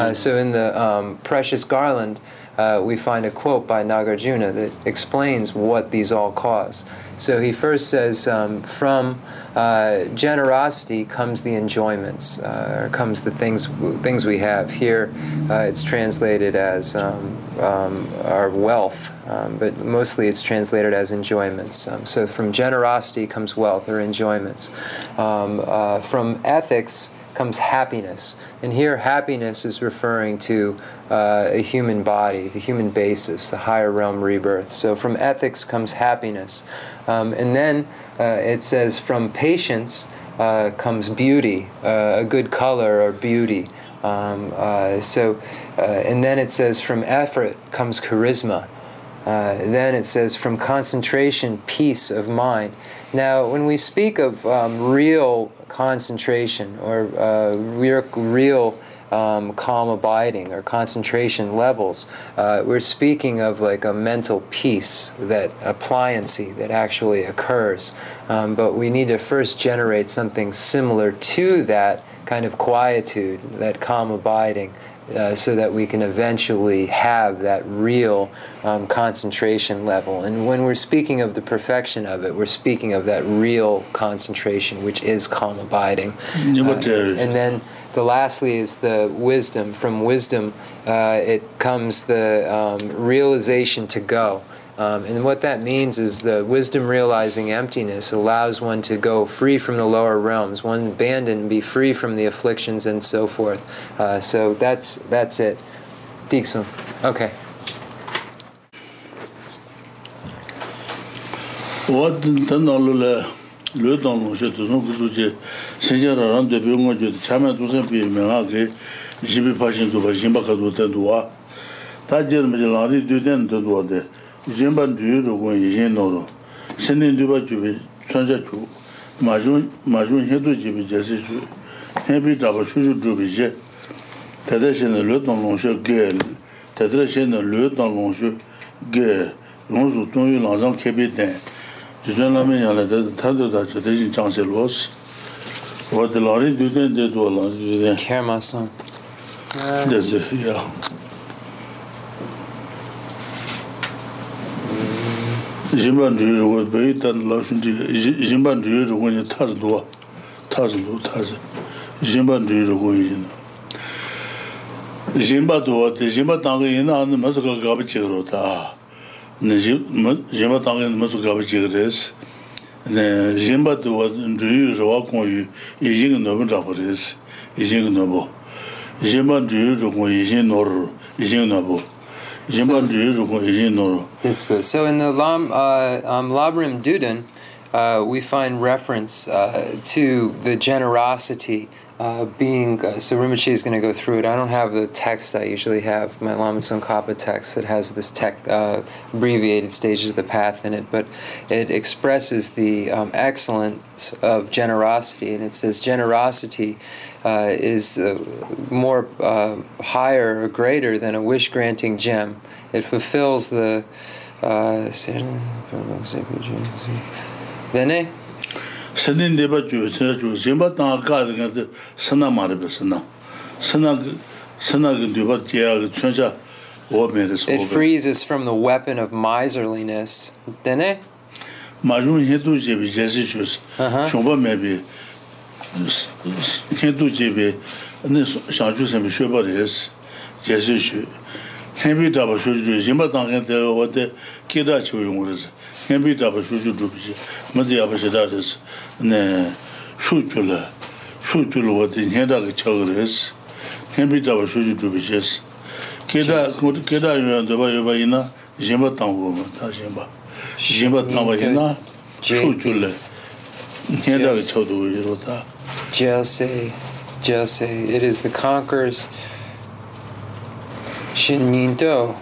uh, so in the um, precious garland, uh, we find a quote by Nagarjuna that explains what these all cause. So he first says, um, from uh, generosity comes the enjoyments, uh, or comes the things things we have. Here, uh, it's translated as um, um, our wealth, um, but mostly it's translated as enjoyments. Um, so from generosity comes wealth or enjoyments. Um, uh, from ethics comes happiness. And here, happiness is referring to uh, a human body, the human basis, the higher realm rebirth. So from ethics comes happiness. Um, and then uh, it says from patience uh, comes beauty, uh, a good color or beauty. Um, uh, so, uh, and then it says from effort comes charisma. then it says from concentration, peace of mind. Now, when we speak of um, real concentration or uh, real, real um, calm abiding or concentration levels, uh, we're speaking of like a mental peace, that appliancy that actually occurs. Um, but we need to first generate something similar to that kind of quietude, that calm abiding, uh, so that we can eventually have that real um, concentration level. And when we're speaking of the perfection of it, we're speaking of that real concentration, which is calm abiding. Uh, and then the lastly is the wisdom. From wisdom, uh, it comes the um, realization to go. Um, and what that means is the wisdom realizing emptiness allows one to go free from the lower realms, one abandon, be free from the afflictions and so forth. Uh, so that's that's it. Dixon. Okay. What loo dang long she tu sung kuzu che shenja ra ram de pyo nga jo cha me tu sen pi me nga ke jibi pa shin su pa jimba ka du ten duwa ta jer me je lang ri du ten ten duwa de jimba du yu ro gwen yi no ro shen nin du ba ju bi chuan cha chu ma jun he du ji bi je si chu he bi da ba shu ju du bi je ta de shen loo dang long she ge ta de shen loo dang long she ge long zu tong yu lang zang ke bi ten dhūdhēn lāmi yāla tātū dāchū dhēshī chāngshī lōs wā dhī lārī dhūdhēn dhē dhō lā dhūdhēn khyā mā sāṁ dhē dhē yā yīmbān dhūyī rūgō bēyī tān lā shūn dhī yīmbān dhūyī rūgō yī tās dhō tās dhō tās yīmbān dhūyī rūgō yī nā yīmbā dhō dhī yīmbā tāngā yī nā ānā mā sā kā gāba chī rō tā jima tangi masu kaba chigiris, jima diwa dhruyu rwa kongyu yijin nobu chakuris, yijin nobu. Jima dhruyu rukong yijin noru, yijin nobu. Jima dhruyu rukong yijin noru. So in the Lam, uh, um, Labrim Duden, uh, we find reference uh, to the generosity of uh, being. Uh, so Rinpoche is going to go through it. I don't have the text I usually have, my Lama Tsongkhapa text that has this tech, uh, abbreviated stages of the path in it, but it expresses the um, excellence of generosity, and it says generosity uh, is uh, more higher or greater than a wish granting gem. It fulfills the. Uh, sinin deba juwe, sinin juwe, zinba tanga kaadi kanti sina maribe, sina. Sina, sina deba jaya, chuncha obe meres obe. It frees us from the weapon of miserliness, dene? Majun hindu jebi jesi juwe, chungpa uh-huh. mebi, hindu jebi, ane shangchu sami shweba res, jesi juwe. Henbi daba shwe juwe, zinba tanga kanti obe, kira chiwe yungu resi. henpi dhaba shuju dhubji, mati yaba shidaris, shujula, shujula wadi nyendaka chagaris, henpi dhaba shuju dhubjis. Keda yuwa dhaba yuwa ina, jimba tangu ma, ta jimba. Jimba tangwa ina, shujula, nyendaka chagaru yiro ta. Jose, Jose, it is the conquerors, Shin Nindo,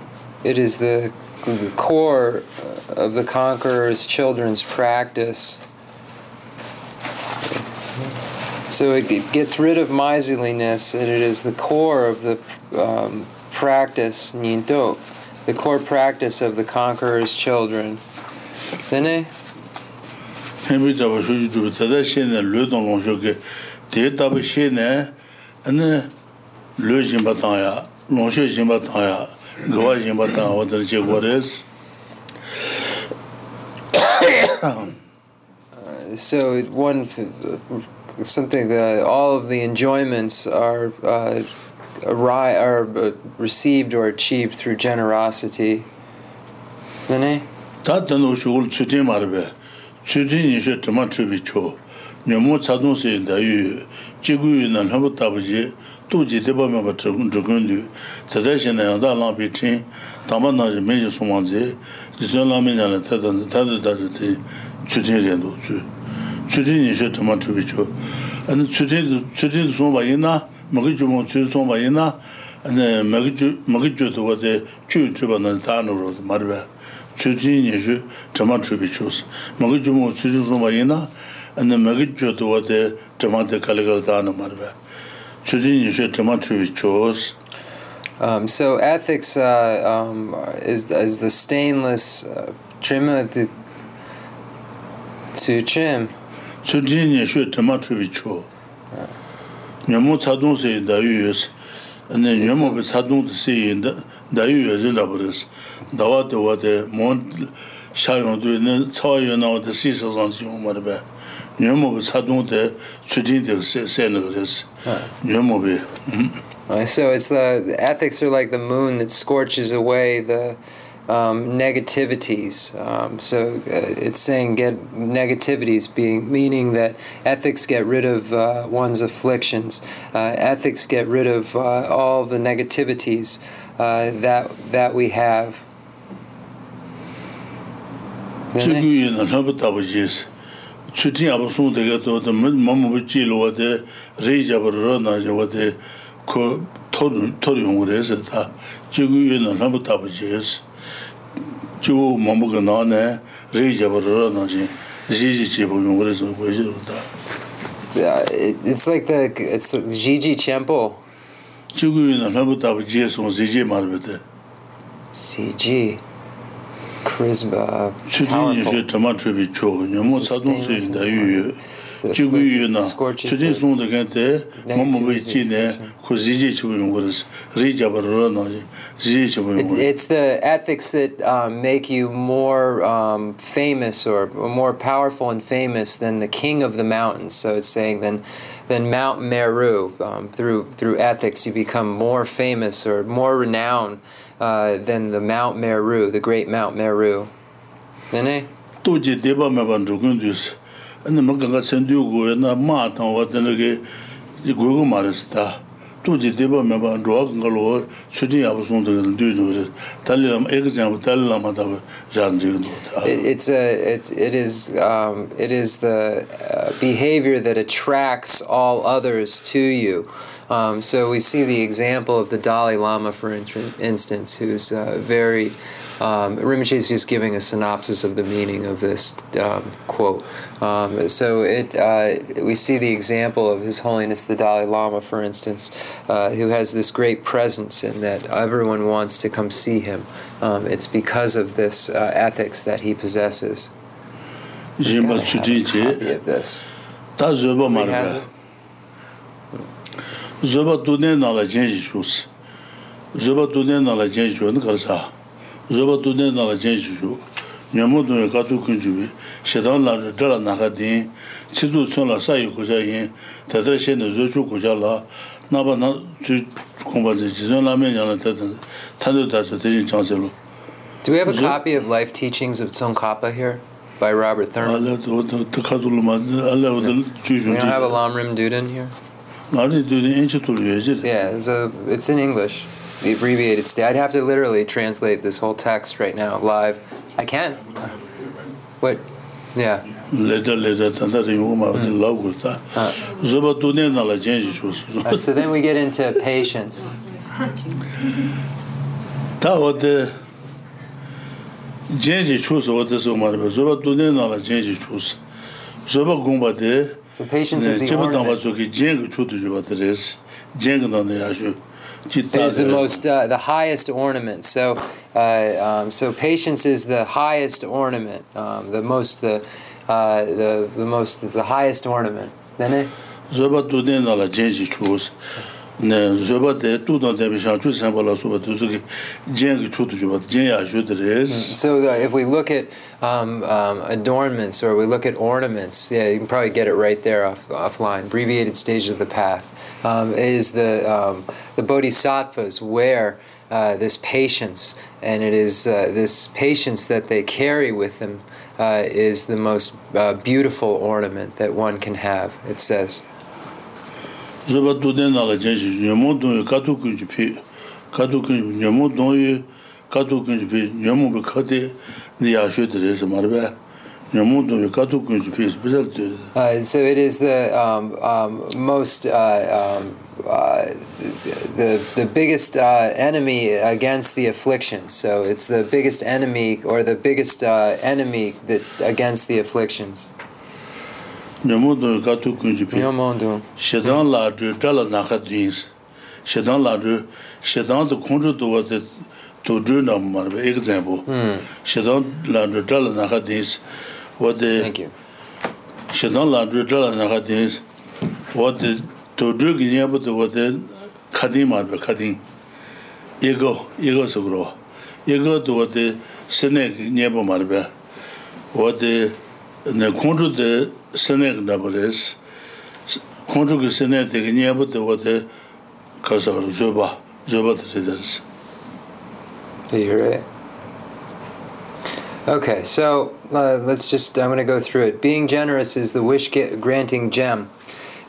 it is the the core of the conqueror's children's practice. So it gets rid of miserliness, and it is the core of the um, practice, ninto, the core practice of the conqueror's children. Then, hemi zaba shuji zhubi tada shene lu lo dong long shio ke te taba she ane lu jimba tang ya, long shio jimba tang ya gawa jimba tanga wadar che go res. So one something that all of the enjoyments are uh, arri- are uh, received or achieved through generosity. Nene? Tā tāndu shukul tsūtīn mārabē, tsūtīn yīshē tīmā chūbi chō, nyamū tsādūn sī dāyū chiguyu na lhabu tabuji tuji deba meba chukundu tata shina yangda lampi chin tamba naji meji sumanzi jisyon lami nyana tata tata tata ti chuchin rindu chu. Chuchin nisho chama chubi chu ane chuchin sumba ina magi chubong chuchin sumba ina ane magi chuduwa de chuyu chuba na tanu rodo marba chuchin nisho chama chubi chu magi chubong chuchin sumba ina ane magi chodo wate chama te kalikal dana marwa. Chudin yushe chama chuvi chos. Um, so ethics uh, um, is, is the stainless uh, chima the, to chim. Chudin yushe chama chuvi cho. Nyamu chadung se da yu yus. Ane nyamu pe chadung se da yu yus in rabaris. Dawa te wate mon shayong duwe ne cawa yu na wate si sa zang si yung marwa. Ba nyu mo ba cha dong de chu jin de se se ne de s be so it's uh, ethics are like the moon that scorches away the um, negativities. Um, so uh, it's saying get negativities, being meaning that ethics get rid of uh, one's afflictions. Uh, ethics get rid of uh, all the negativities uh, that that we have. chutin aba sung dega to de mamu bu chi lo de re ja bar ro na ja wa de ko to to yung re se ta ji gu yu na na bu ta bu ji es ju mamu ga na ne re ja bar ro na ji ji ji chi bu yung re so ko ji ro ta. Yeah it, it's like the it's gg champo. Ji gu yu na na bu ta bu ji es so ji ji mar be de. Cg chubi cho, nyamu sadung su yin da yu yu, jigu yu na, chutin sung da kan te, mamu bai chi ne, ku zi ji chibu yung kuris, ri jabar ra na, zi chibu yung. It's the ethics that um, make you more um, famous or more powerful and famous than the king of the mountains. So it's saying then than Mount Meru. Um, through through ethics, you become more famous or more renowned uh, than the Mount Meru, the great Mount Meru. Nene? Toji deba meba nchukun dus. Ani makanga sendiyo goya na maa tangwa tena ke gogo maris ta. Toji deba meba nchukwa kanga loa suji yabu songta kena duyo nore. Tali lama, eka jambu tali lama taba jan jiga nore. It's a, it's, it is, um, it is the uh, behavior that attracts all others to you. Um, so we see the example of the Dalai Lama, for instance, who's uh, very. Um, Rinpoche is just giving a synopsis of the meaning of this um, quote. Um, so it, uh, we see the example of His Holiness the Dalai Lama, for instance, uh, who has this great presence in that everyone wants to come see him. Um, it's because of this uh, ethics that he possesses. Jimba of this. Ta zoba dune nala jenji shus zoba dune nala jenji shuwa nikarsa zoba dune nala jenji shu nyamu dune kato kunjubi shetan la dhala naka din. Chizu tsun la sayi kuja yin. Tatra shene zo chu kuja la. Naba na tu kumbha zi. Jizun la men yana tando tatsu tijin chansi lo. Do we have a copy of Life Teachings of Tsongkhapa here? By Robert Thurman? We don't have a Lamrim Duden here? Yeah, it's, a, it's in English. The abbreviated state. I'd have to literally translate this whole text right now live. I can. What? Yeah. Later, later, tanda ringu ma wadin hmm. lau gulta. Ah. Zuba dunia nala jenji shusu. So then we get into patience. Ta wade jenji chusu wade su marba. Zuba dunia nala jenji chusu. Zoba gumba de So patience is the ornament. Chibu tangpa jeng chudu juba teres, jeng nanda yashu. Is the most uh, the highest ornament. So, uh, um, so patience is the highest ornament, um, the most the, uh, the the most the highest ornament. Then, zoba tu den nala jeng chudu. Res so uh, if we look at um, um, adornments or we look at ornaments yeah you can probably get it right there off offline. Abbreviated stages of the path. Um, is the um, the bodhisattvas wear uh, this patience and it is uh, this patience that they carry with them uh, is the most uh, beautiful ornament that one can have it says duden nala nyamu kato kunji pi kato kunji nyamu kato kunji pi nyamu bi kate ni nyamu kato kunji pi uh, so it is the um, um, most uh, um, uh, the the biggest uh, enemy against the affliction. So it's the biggest enemy or the biggest uh, enemy that against the afflictions nyamu do ka tu kunji pi shedan la du dala na kha dins shedan la du shedan do kunju do wa de to du na mar be example shedan la du dala na kha dins wa de shedan la du dala na kha dins wa de to du gi ne bu do wa de khadi mar be khadi ego ego so gro ego do wa de sene ne bu mar be wa de ne kunju de sene ru zo ba zo ba de de you're right okay so uh, let's just i'm going to go through it being generous is the wish granting gem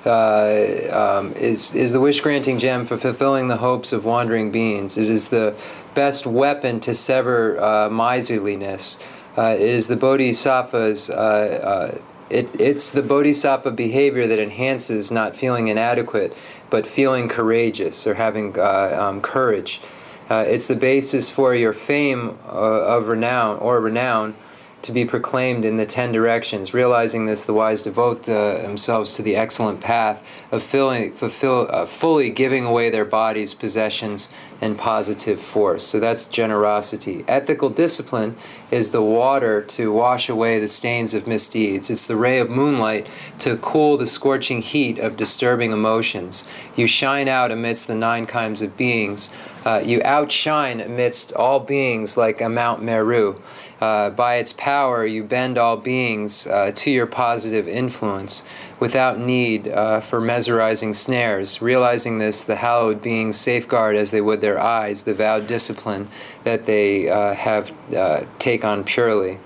uh, um, is is the wish granting gem for fulfilling the hopes of wandering beings. It is the best weapon to sever uh, miserliness. Uh, it is the bodhisattva's uh, uh, it, it's the bodhisattva behavior that enhances not feeling inadequate, but feeling courageous or having uh, um, courage. Uh, it's the basis for your fame uh, of renown or renown to be proclaimed in the ten directions. Realizing this, the wise devote the, themselves to the excellent path of filling, fulfill, uh, fully giving away their bodies, possessions, and positive force. So that's generosity. Ethical discipline is the water to wash away the stains of misdeeds. It's the ray of moonlight to cool the scorching heat of disturbing emotions. You shine out amidst the nine kinds of beings. Uh, you outshine amidst all beings like a Mount Meru. Uh, by its power, you bend all beings uh, to your positive influence without need uh, for mesmerizing snares. Realizing this, the hallowed beings safeguard as they would their eyes the vowed discipline that they uh, have uh, take on purely.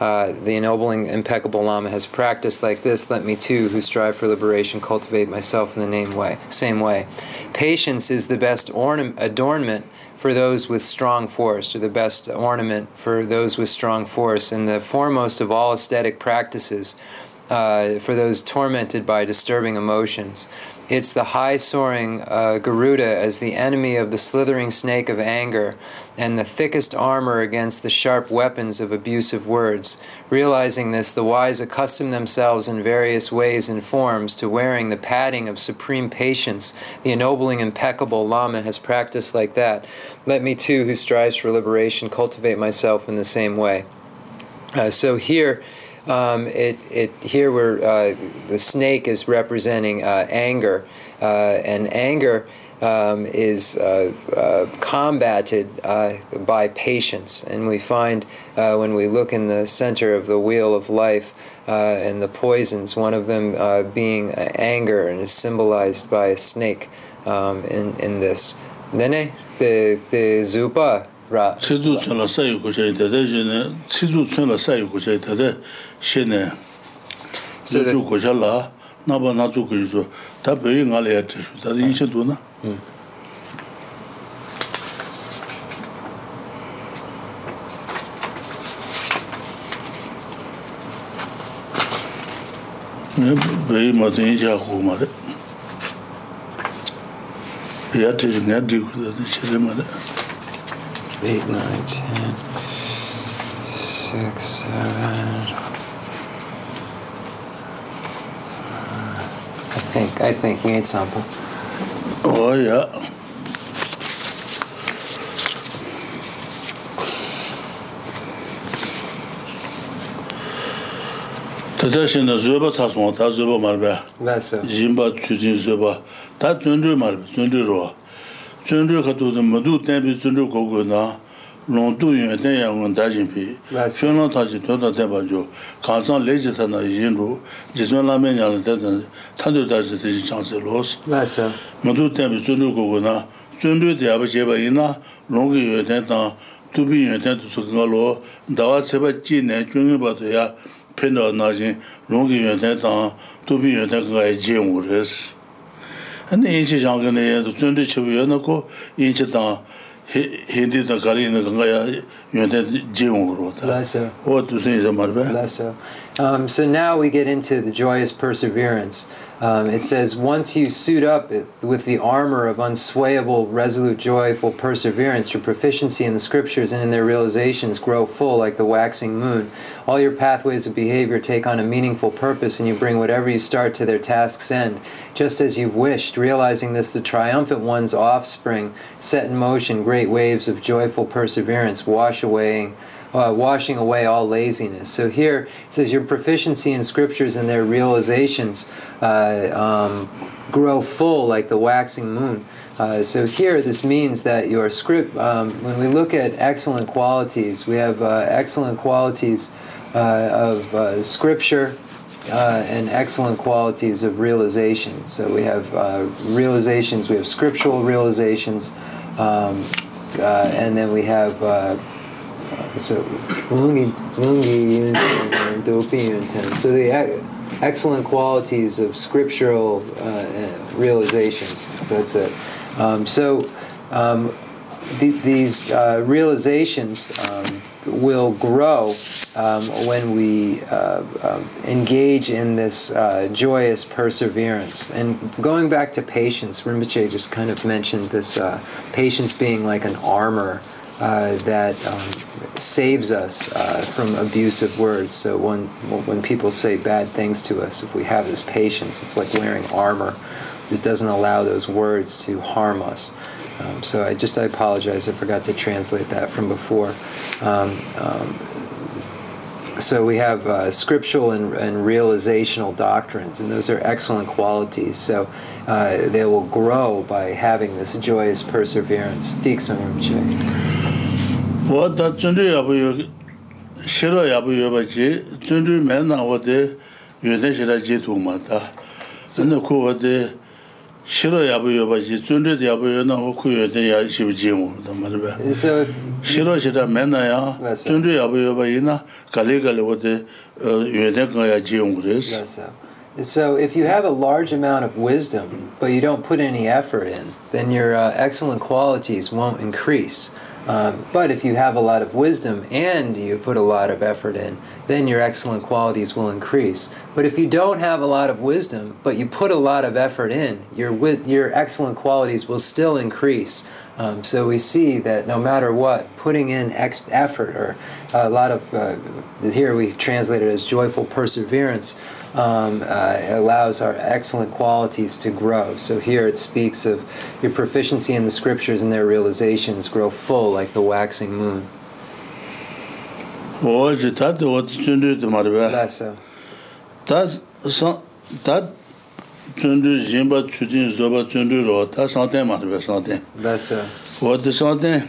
Uh, the ennobling, impeccable Lama has practiced like this. Let me too, who strive for liberation, cultivate myself in the name way, same way. Patience is the best adornment for those with strong force, or the best ornament for those with strong force, and the foremost of all ascetic practices uh, for those tormented by disturbing emotions. It's the high soaring uh, Garuda as the enemy of the slithering snake of anger and the thickest armor against the sharp weapons of abusive words. Realizing this, the wise accustom themselves in various ways and forms to wearing the padding of supreme patience. The ennobling, impeccable Lama has practiced like that. Let me too, who strives for liberation, cultivate myself in the same way. Uh, so here, um, it, it here where uh, the snake is representing uh, anger, uh, and anger um, is uh, uh, combated uh, by patience. And we find when we look in the center of the wheel of life and the poisons, one of them being anger, and is symbolized by a snake um, in in this. Nene, the the zupa. cizu tsunla sayi kuchayi dada zhene, cizu tsunla sayi kuchayi dada shene, cizu kuchala, naba nazu kuchizu, ta peyi nga le yate shu, dada inshi du na. Peyi mati inshi aku ma re, yate shi nga diku dada shire ma re. eight, nine, ten, six, seven. I think, I think we ate something. Oh, yeah. Tadashina zöba sasmo, ta zöba marbe. Nasa. Jimba tsujin zöba. Ta zöndrü marbe, zöndrü rwa. chundru kato dhan madu tenpi chundru kogo na long tu yun ten ya ngon dajin pi. Shun long taji tota tenpa jo. Kansan leji tana yin ru jiswan lamen ya la tetan tando daji teji chansi los madu tenpi chundru kogo na chundru deyaba jeba ina longi yun ten tang tubi yun ten tu sukinga lo dawa tseba chi ne chungi bato ya penda na jin longi yun ten tang tubi yun ten kagaya je ngu res. ane inchi shanka ne yendo tsundi chibu yendo ko inchi tanga hindi tanga kari yendo kanga ya yonten jiwung kuro ta. O tu sun yisa marbe. Um, so now we get into the joyous perseverance. Um, it says, once you suit up with the armor of unswayable, resolute, joyful perseverance, your proficiency in the scriptures and in their realizations grow full like the waxing moon. All your pathways of behavior take on a meaningful purpose, and you bring whatever you start to their task's end, just as you've wished. Realizing this, the triumphant one's offspring set in motion great waves of joyful perseverance, wash away uh, washing away all laziness. So here it says your proficiency in scriptures and their realizations uh, um, grow full like the waxing moon. Uh, so here this means that your script, um, when we look at excellent qualities, we have uh, excellent qualities uh, of uh, scripture. Uh, and excellent qualities of realization. So we have uh, realizations, we have scriptural realizations, um, and then we have so lungi lungi yunten and dopi yunten. So the excellent qualities of scriptural uh, realizations. So that's it. Um, so um, th- these uh, realizations um, will grow um, when we uh, um, engage in this uh, joyous perseverance. And going back to patience, Rinpoche just kind of mentioned this uh, patience being like an armor uh, that um, saves us uh, from abusive words. So when when people say bad things to us, if we have this patience, it's like wearing armor that doesn't allow those words to harm us. Um, so I just I apologize. I forgot to translate that from before. Um, um, so we have uh, scriptural and, and realizational doctrines, and those are excellent qualities. So uh, they will grow by having this joyous perseverance. Diksan wātā tsundrū yāpa yō, shirā yāpa yō bāchī, tsundrū mē nā wātē yōdē shirā jī tū mā tā. Nā kū wātē shirā yāpa yō bāchī, tsundrū yāpa yō nā wā kū yōdē yā shibī jī mū tā mā rī bā. Shirā shirā mē nā yā, tsundrū yāpa yō bāchī nā kālī kālī wātē yōdē kā yā jī mū rīs. So if you have a large amount of wisdom, but you don't put any effort in, then your uh, excellent qualities won't increase. Um, but if you have a lot of wisdom and you put a lot of effort in, then your excellent qualities will increase. But if you don't have a lot of wisdom, but you put a lot of effort in, your your excellent qualities will still increase. Um, so we see that no matter what, putting in effort or a lot of uh, here we translate it as joyful perseverance um, uh, allows our excellent qualities to grow. So here it speaks of your proficiency in the scriptures and their realizations grow full like the waxing moon. Oh, je tad o oh, tsundu de marba. Lasso. Tad san tad tsundu jimba tsujin zoba tsundu ro ta santen marba santen. Lasso. O de santen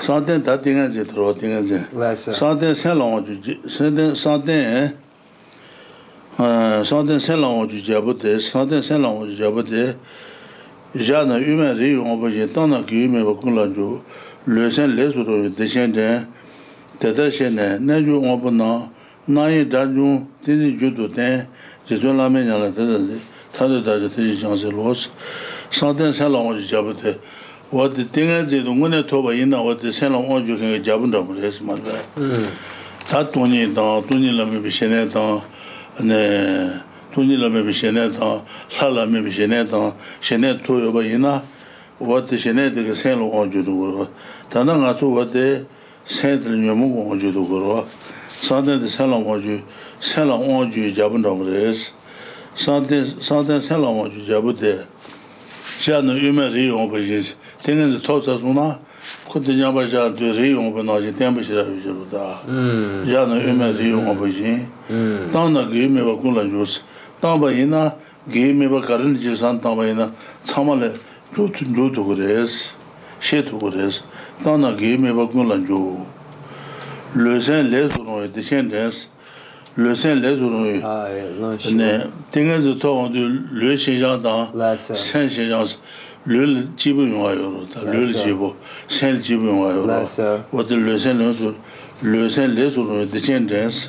santen ta dinga je tro dinga oh, je. Lasso. Santen sen long ju santen santen sāntiān sēn lāngu jī jābu tē, sāntiān sēn lāngu jī jābu tē, yā na yu mē rī yōng bā jī, tāng na kī yu mē bā kūng lā jū, lē sēn lē sū rō yu tē shēn tēn, tē tā shēn nē, nē jū ngō bā nā, nā yī dā jū, tē tī jū tū tēn, jī sūn lā mē nyā lā tē tā tē, tā tē tā jū tē jī jāng sē lō sī, sāntiān sēn lāngu jī jābu tē, wā tē tē ngā jī tū ngū nē tō bā yī na, wā tē sēn lāngu jū kēng kā jābu ndā mū rē sī mā rā, tā tū nī tāng, tū nī lā mē bī shē nē tāng, tūñi lā mēbi shēnē tāng, lā lā mēbi shēnē tāng, shēnē tū yō bā yīnā, wā tē shēnē tē kā sēn lō gōng jū tū gu rō. Tā nā ngā tsū wā tē sēn tē nyō mō gōng jū tū gu rō. Sāng tē tē sēn lā gōng jū, sēn lā gōng jū jā bū rō rēs. Sāng tē sēn lā gōng jū jā bū tē, 샤노 유메리 용보지 땡은 토사스나 코드냐바 자도 리용보 나지 템부시라 유지로다 샤노 유메리 용보지 당나 게메바 콜라 조스 당바이나 게메바 가른 지산 당바이나 참말레 조트 조도 그레스 셰도 그레스 당나 게메바 콜라 조 르젠 레스노에 디셴데스 le sen le zu rong yu. Tingan zu to wang du le shen zhang dang, sen shen zhang, le le jibu yunga yu ro, le le jibu, sen le jibu yunga yu ro. Wata le sen le zu, le sen le zu rong yu, di chen zhens.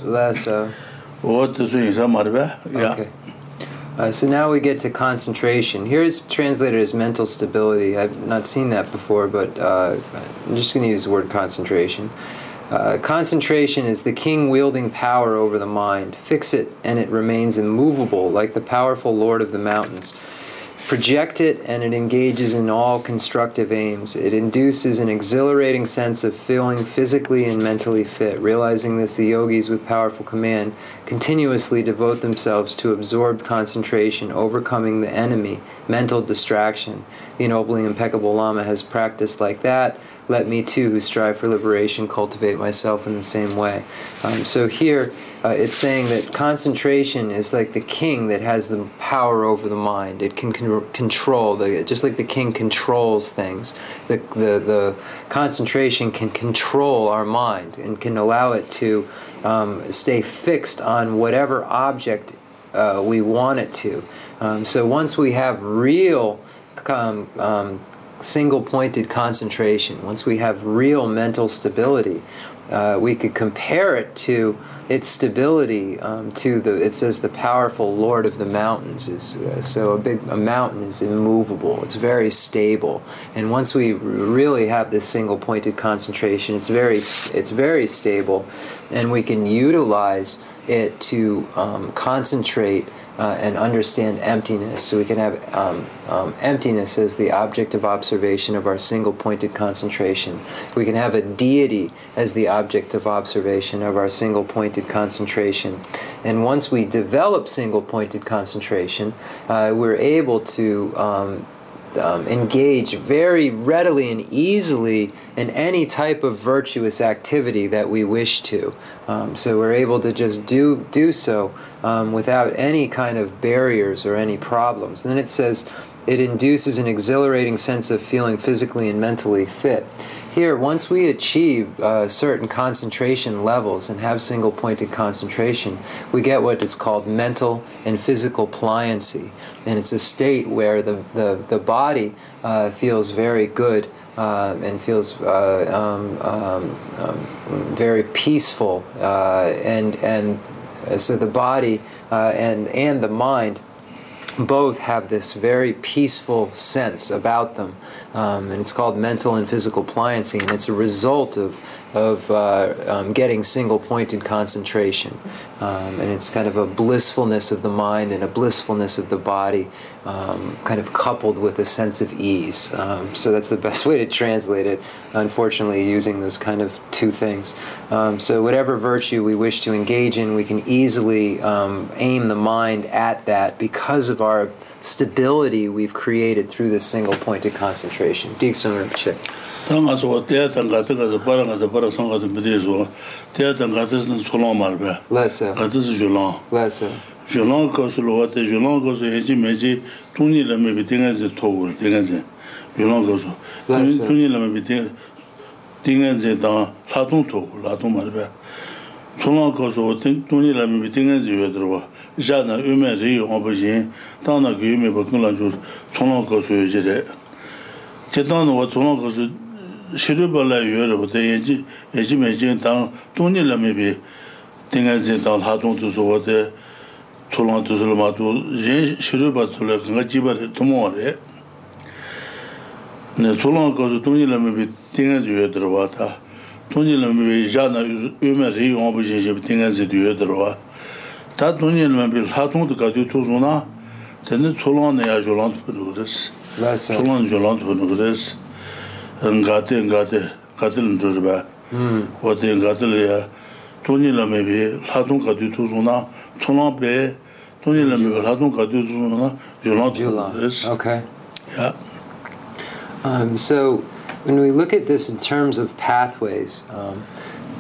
Wata su yin sa marba, ya. Uh, so now we get to concentration. Here it's translated as mental stability. I've not seen that before, but uh, I'm just going to use the word concentration. Uh, Uh, concentration is the king wielding power over the mind. Fix it, and it remains immovable, like the powerful lord of the mountains. Project it, and it engages in all constructive aims. It induces an exhilarating sense of feeling physically and mentally fit. Realizing this, the yogis with powerful command continuously devote themselves to absorbed concentration, overcoming the enemy, mental distraction. The ennobling, impeccable Lama has practiced like that. Let me too, who strive for liberation, cultivate myself in the same way. Um, so here, uh, it's saying that concentration is like the king that has the power over the mind. It can con- control the just like the king controls things. The, the the concentration can control our mind and can allow it to um, stay fixed on whatever object uh, we want it to. Um, so once we have real um, um, single pointed concentration, once we have real mental stability, uh, we could compare it to its stability um, to the it says the powerful lord of the mountains is uh, so a big a mountain is immovable. It's very stable. And once we really have this single pointed concentration it's very it's very stable and we can utilize it to um, concentrate uh, and understand emptiness. So we can have um, um, emptiness as the object of observation of our single pointed concentration. We can have a deity as the object of observation of our single pointed concentration. And once we develop single pointed concentration, uh, we're able to um, um, engage very readily and easily in any type of virtuous activity that we wish to. Um, so we're able to just do do so um, without any kind of barriers or any problems. And then it says it induces an exhilarating sense of feeling physically and mentally fit. Here, once we achieve uh, certain concentration levels and have single pointed concentration, we get what is called mental and physical pliancy. And it's a state where the, the, the body uh, feels very good uh, and feels uh, um, um, um, very peaceful. Uh, and, and uh, so the body and, and the mind both have this very peaceful sense about them, um, and it's called mental and physical pliancy, and it's a result of of uh, um, getting single-pointed concentration, um, and it's kind of a blissfulness of the mind and a blissfulness of the body, um, kind of coupled with a sense of ease. Um, so that's the best way to translate it. Unfortunately, using those kind of two things. Um, so whatever virtue we wish to engage in, we can easily um, aim the mind at that because of our stability we've created through this single-pointed concentration. Diksun Rinpoche. tā ngā sō tēyā tā ngā tā ngā tā pārā ngā tā pārā sō ngā tā mīdē sō tēyā tā ngā tā sō sō lōng mā rā bē ngā tā sō jō lōng jō lōng kā sō lō wā tē jō lōng kā sō hē jī mē jī tūñi lā mē bē tē ngā jī tō wā tē ngā jī jō lōng kā sō tūñi lā mē bē tē ngā jī tā lā tōng tō wā lā tōng mā rā bē sō lōng kā sō tūñi lā mē bē tē ngā jī wē tā wā yā na yu mē rī yō ngā bā jī tā na kī yu mē bā kī lā jō sō lōng kā sō yu jī rē tē tā na wā sō lōng kā sō shiribala yuwa wata yeji meji tang tuni lami bi tinga zin tang latung tuzu wata tulang tuzu lama tu yin shiriba tula kanga jiba tumo wale ne tulang kazu tuni lami bi tinga zi yuwa dirwa ta tuni lami bi jana yuwa ri yuwa bu yin shibi tinga zi yuwa dirwa ta tuni lami bi latung tu kati tuzu na tani tulang na ya jolant pudu kudes tulang jolant pudu kudes ngātē ngātē ngātē lōn chō rīpa hmm. wā tē ngātē lō yā. Tōnyē lā mē bē lātōng kātē tō sō na tō nā bē tōnyē lā mē bē lātōng kātē tō sō na yō nā tō okay. Yeah um so when we look at this in terms of pathways um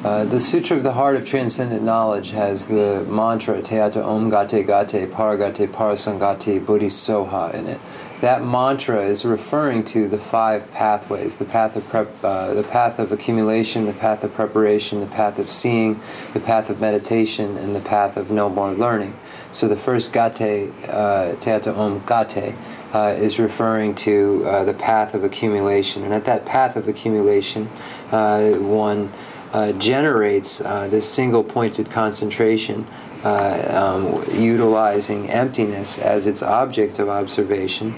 Uh, the Sutra of the Heart of Transcendent Knowledge has the mantra Te Ata Om Gate Gate Paragate Parasangate Bodhisoha in it. That mantra is referring to the five pathways: the path of prep, uh, the path of accumulation, the path of preparation, the path of seeing, the path of meditation, and the path of no more learning. So the first Gate, uh, Teata Om Gate, uh, is referring to uh, the path of accumulation, and at that path of accumulation, uh, one uh, generates uh, this single pointed concentration uh, um, utilizing emptiness as its object of observation.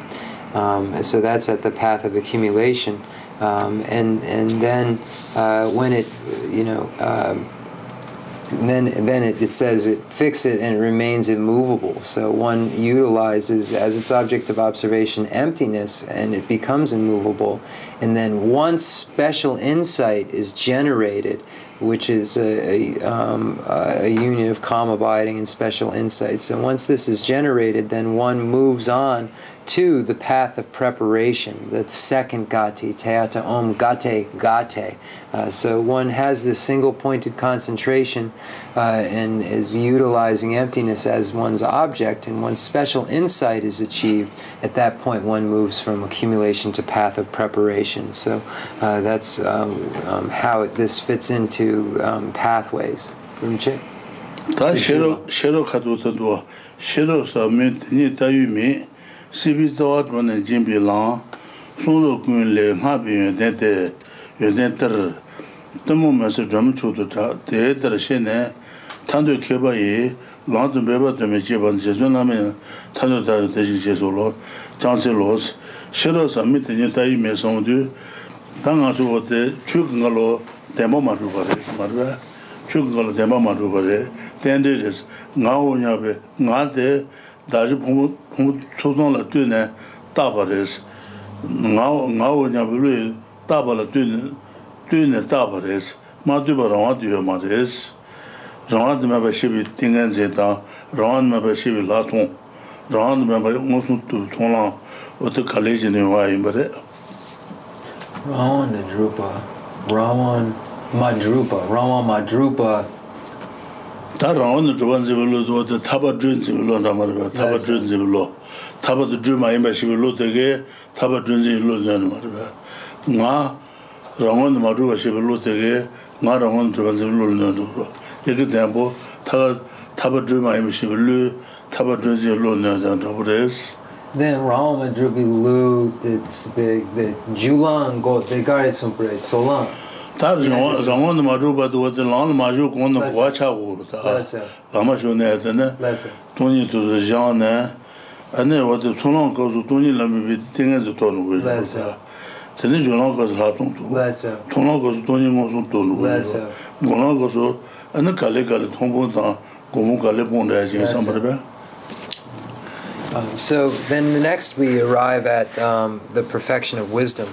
Um, so that's at the path of accumulation. Um, and, and then uh, when it, you know, um, then then it, it says it fix it and it remains immovable. So one utilizes as its object of observation emptiness and it becomes immovable. And then once special insight is generated, which is a, a, um, a, union of calm abiding and special insights. And once this is generated, then one moves on to the path of preparation, the second gati, teata om gate gate. Uh, so one has this single pointed concentration uh, and is utilizing emptiness as one's object, and once special insight is achieved, at that point one moves from accumulation to path of preparation. So uh, that's um, um, how it, this fits into um, pathways. Rinche? sibi zawa tuwane jimbi lang, sunlu kun le nga bi yun ten te, yun ten tar, tamu masi dhram chudu ta, te tar she ne, tandu keba yi, lang tu beba tume jeban, jesun nami tandu tayo teshik jesu lo, jansi los, shiro sami tenye tayi me songdu, ta nga su wote, chuk nga lo, tenpa ma rupa re, marwa, chuk nga lo tenpa ma rupa re, ten de res, nga wo nya be, nga de, daji pumu, 초동 la tu ne taba res nga wo nya bu lu taba la tu ne tu ne taba res ma du ba ra du ma res ra de ma ba shi bi ting en ze ta ra ma ba shi bi la ton ra de ma ba mo su tu ton la o te college ne wa im re rawan de drupa rawan madrupa rawan madrupa 다 라운드 주반 집을로 도 타바 준 집을로 나마르 타바 준 집을로 타바 준 많이 마시블로 되게 타바 준 집을로 나는 말이야 나 라운드 마루 마시블로 되게 나 라운드 주반 집을로 나는 거 이렇게 되고 타바 타바 준 많이 마시블로 타바 준 집을로 나는 거 그래서 then Rama Madrubi Lu, the the the Julan go they got it some bread so long tā rāngwa nā mā rū bā tu wā tā lāng nā mā rū kōng nā guā chā gu tā lāma shū nā yā tā nā tōnyi tu sā yāng nā anā wā tā sō lāng kā sū tōnyi lā mī bī tīngā sā tō nā gu yā tā nā shū lāng kā sū lā tōng tō tō lāng kā sū tōnyi ngō sū tō nā gu yā gō lāng kā sū anā kā lī kā lī tōng pōng tāng gō mō kā lī bōng rā yā jīng sā mā rā bā so then the next we arrive at um, the perfection of wisdom.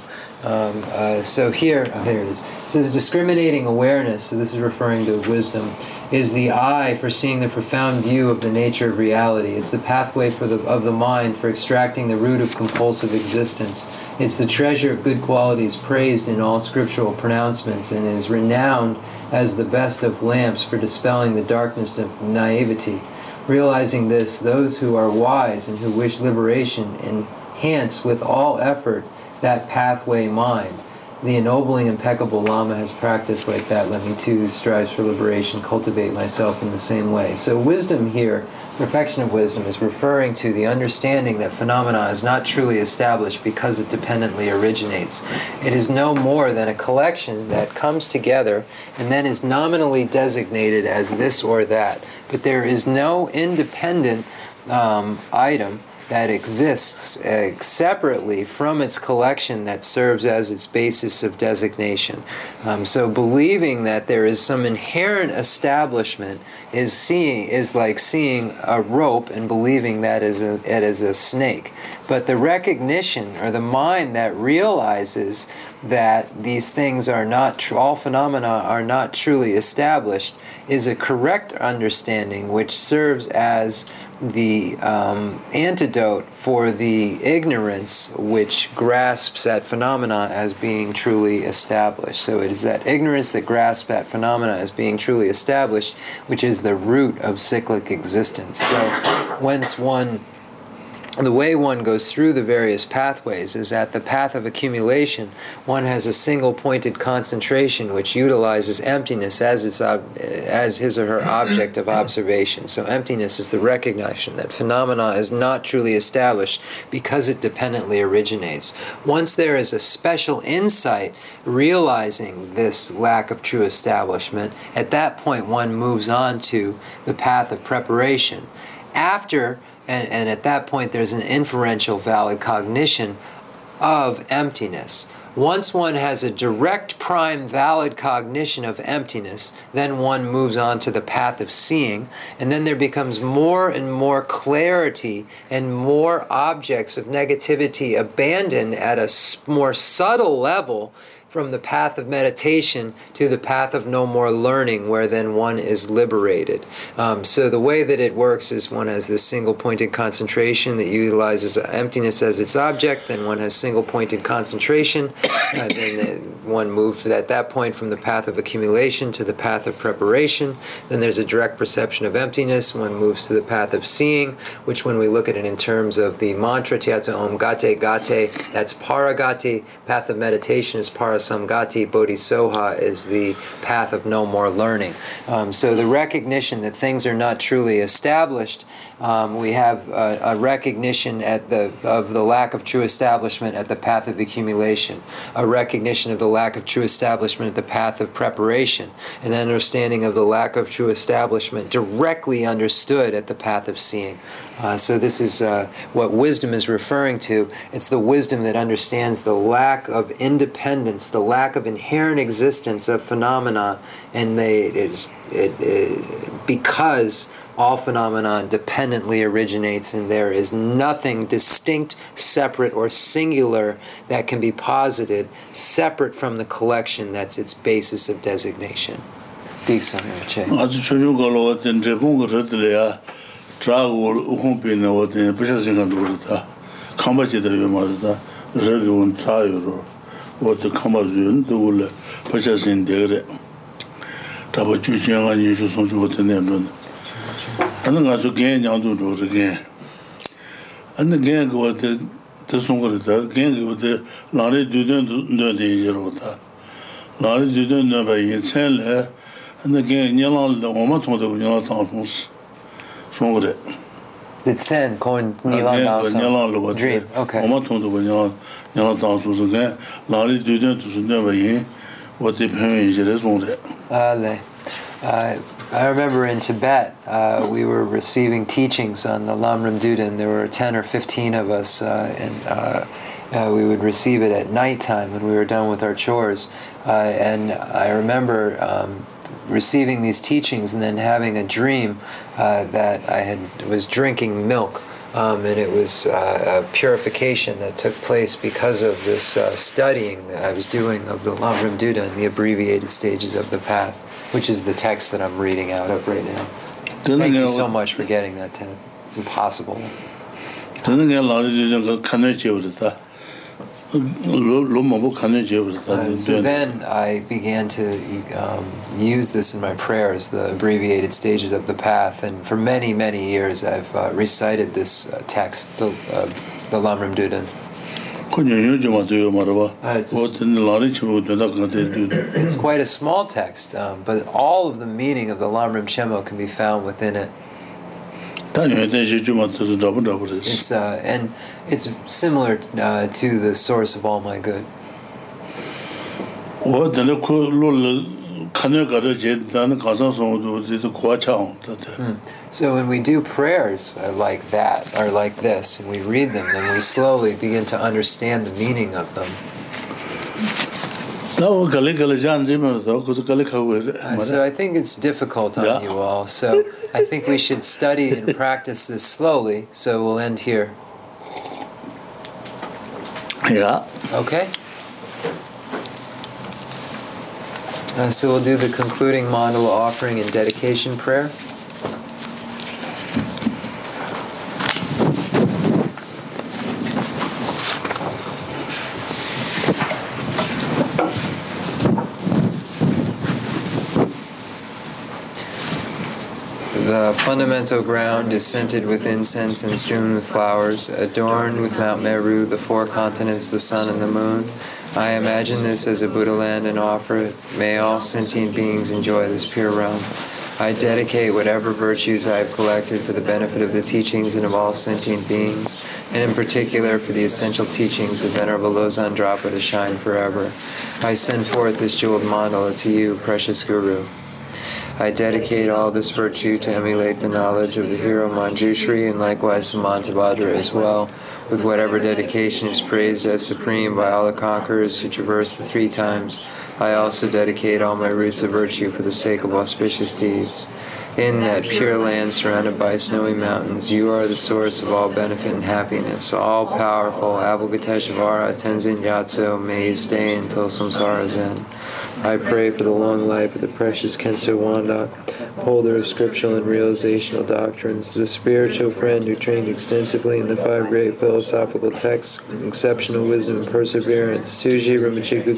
Um, uh, so here, oh, here it is. It says discriminating awareness. So this is referring to wisdom. Is the eye for seeing the profound view of the nature of reality. It's the pathway for the of the mind for extracting the root of compulsive existence. It's the treasure of good qualities praised in all scriptural pronouncements and is renowned as the best of lamps for dispelling the darkness of naivety. Realizing this, those who are wise and who wish liberation enhance with all effort that pathway mind. The ennobling, impeccable Lama has practiced like that. Let me too strives for liberation, cultivate myself in the same way. So, wisdom here, perfection of wisdom, is referring to the understanding that phenomena is not truly established because it dependently originates. It is no more than a collection that comes together and then is nominally designated as this or that. But there is no independent um, item that exists uh, separately from its collection that serves as its basis of designation. Um, so believing that there is some inherent establishment is seeing is like seeing a rope and believing that is a, it is a snake. But the recognition or the mind that realizes that these things are not all phenomena are not truly established is a correct understanding which serves as the um, antidote for the ignorance which grasps at phenomena as being truly established. So it is that ignorance that grasps at phenomena as being truly established, which is the root of cyclic existence. So once one the way one goes through the various pathways is that the path of accumulation, one has a single pointed concentration which utilizes emptiness as, its as his or her object of observation. So, emptiness is the recognition that phenomena is not truly established because it dependently originates. Once there is a special insight realizing this lack of true establishment, at that point one moves on to the path of preparation. After and, and at that point there's an inferential valid cognition of emptiness. Once one has a direct prime valid cognition of emptiness, then one moves on to the path of seeing, and then there becomes more and more clarity and more objects of negativity abandoned at a more subtle level from the path of meditation to the path of no more learning, where then one is liberated. Um, so the way that it works is one has this single pointed concentration that utilizes emptiness as its object, then one has single pointed concentration, uh, then one moved at that point from the path of accumulation to the path of preparation. Then there's a direct perception of emptiness, one moves to the path of seeing, which when we look at it in terms of the mantra Tyatsa Om Gate Gate, that's Paragati, path of meditation is Parasati Samgati Bodhisoha is the path of no more learning. Um, so the recognition that things are not truly established, um, we have a, a, recognition at the of the lack of true establishment at the path of accumulation, a recognition of the lack of true establishment at the path of preparation, an understanding of the lack of true establishment directly understood at the path of seeing. Uh, so this is uh, what wisdom is referring to. It's the wisdom that understands the lack of independence, the lack of inherent existence of phenomena, and they, it is it, it, because all phenomena dependently originates and there is nothing distinct, separate, or singular that can be posited separate from the collection that's its basis of designation. 자고 우훈빈에 어디 부셔 생각도 그렇다 캄바지다 요마다 저기온 차요로 어디 캄바지는 둘 부셔 생각데 답어 주장한 예수 선수 같은 애는 나는 가서 개냥도 저게 안데 개그 어디 대송 그러다 개그 어디 나리 두든 두데 이러다 나리 두든 나바 예천래 안데 개 녀랑 엄마 통도 녀랑 당송스 그래. Zen kon nila dasa. Nila lo Dream. Okay. Oma tong to nila nila dasu so ge la li de de tu sun de ba yin wo de pen yin je de songre. Ale. I remember in Tibet, uh, we were receiving teachings on the Lamrim Duden. There were 10 or 15 of us, uh, and uh, uh, we would receive it at nighttime when we were done with our chores. Uh, and I remember um, receiving these teachings and then having a dream uh, that I had was drinking milk. Um, and it was uh, a purification that took place because of this uh, studying that I was doing of the Lamrim Duden and the abbreviated stages of the path, which is the text that I'm reading out of right now. Thank you so much for getting that, Ted. It's impossible. Uh, so then I began to um, use this in my prayers, the abbreviated stages of the path, and for many, many years I've uh, recited this uh, text, the, uh, the Lamrim Duden. Uh, it's, it's quite a small text, um, but all of the meaning of the Lamrim Chenmo can be found within it. It's uh, and it's similar uh, to the source of all my good. Mm. So when we do prayers uh, like that or like this, and we read them, then we slowly begin to understand the meaning of them. Uh, so I think it's difficult on yeah. you all. So I think we should study and practice this slowly. So we'll end here. Yeah. Okay. Uh, so we'll do the concluding mandala offering and dedication prayer. The fundamental ground is scented with incense and strewn with flowers, adorned with Mount Meru, the four continents, the sun, and the moon. I imagine this as a Buddha land and offer it. May all sentient beings enjoy this pure realm. I dedicate whatever virtues I have collected for the benefit of the teachings and of all sentient beings, and in particular for the essential teachings of Venerable Losang Drapa to shine forever. I send forth this jeweled mandala to you, precious Guru. I dedicate all this virtue to emulate the knowledge of the hero Manjushri and likewise Samantabhadra as well, with whatever dedication is praised as supreme by all the conquerors who traverse the three times. I also dedicate all my roots of virtue for the sake of auspicious deeds. In that pure land surrounded by snowy mountains, you are the source of all benefit and happiness. All powerful Avalokiteshvara Tenzin Gyatso, may you stay until samsara's end. I pray for the long life of the precious Khenso Wanda, holder of scriptural and realizational doctrines, the spiritual friend who trained extensively in the five great philosophical texts, exceptional wisdom and perseverance, Tuji Ramachiku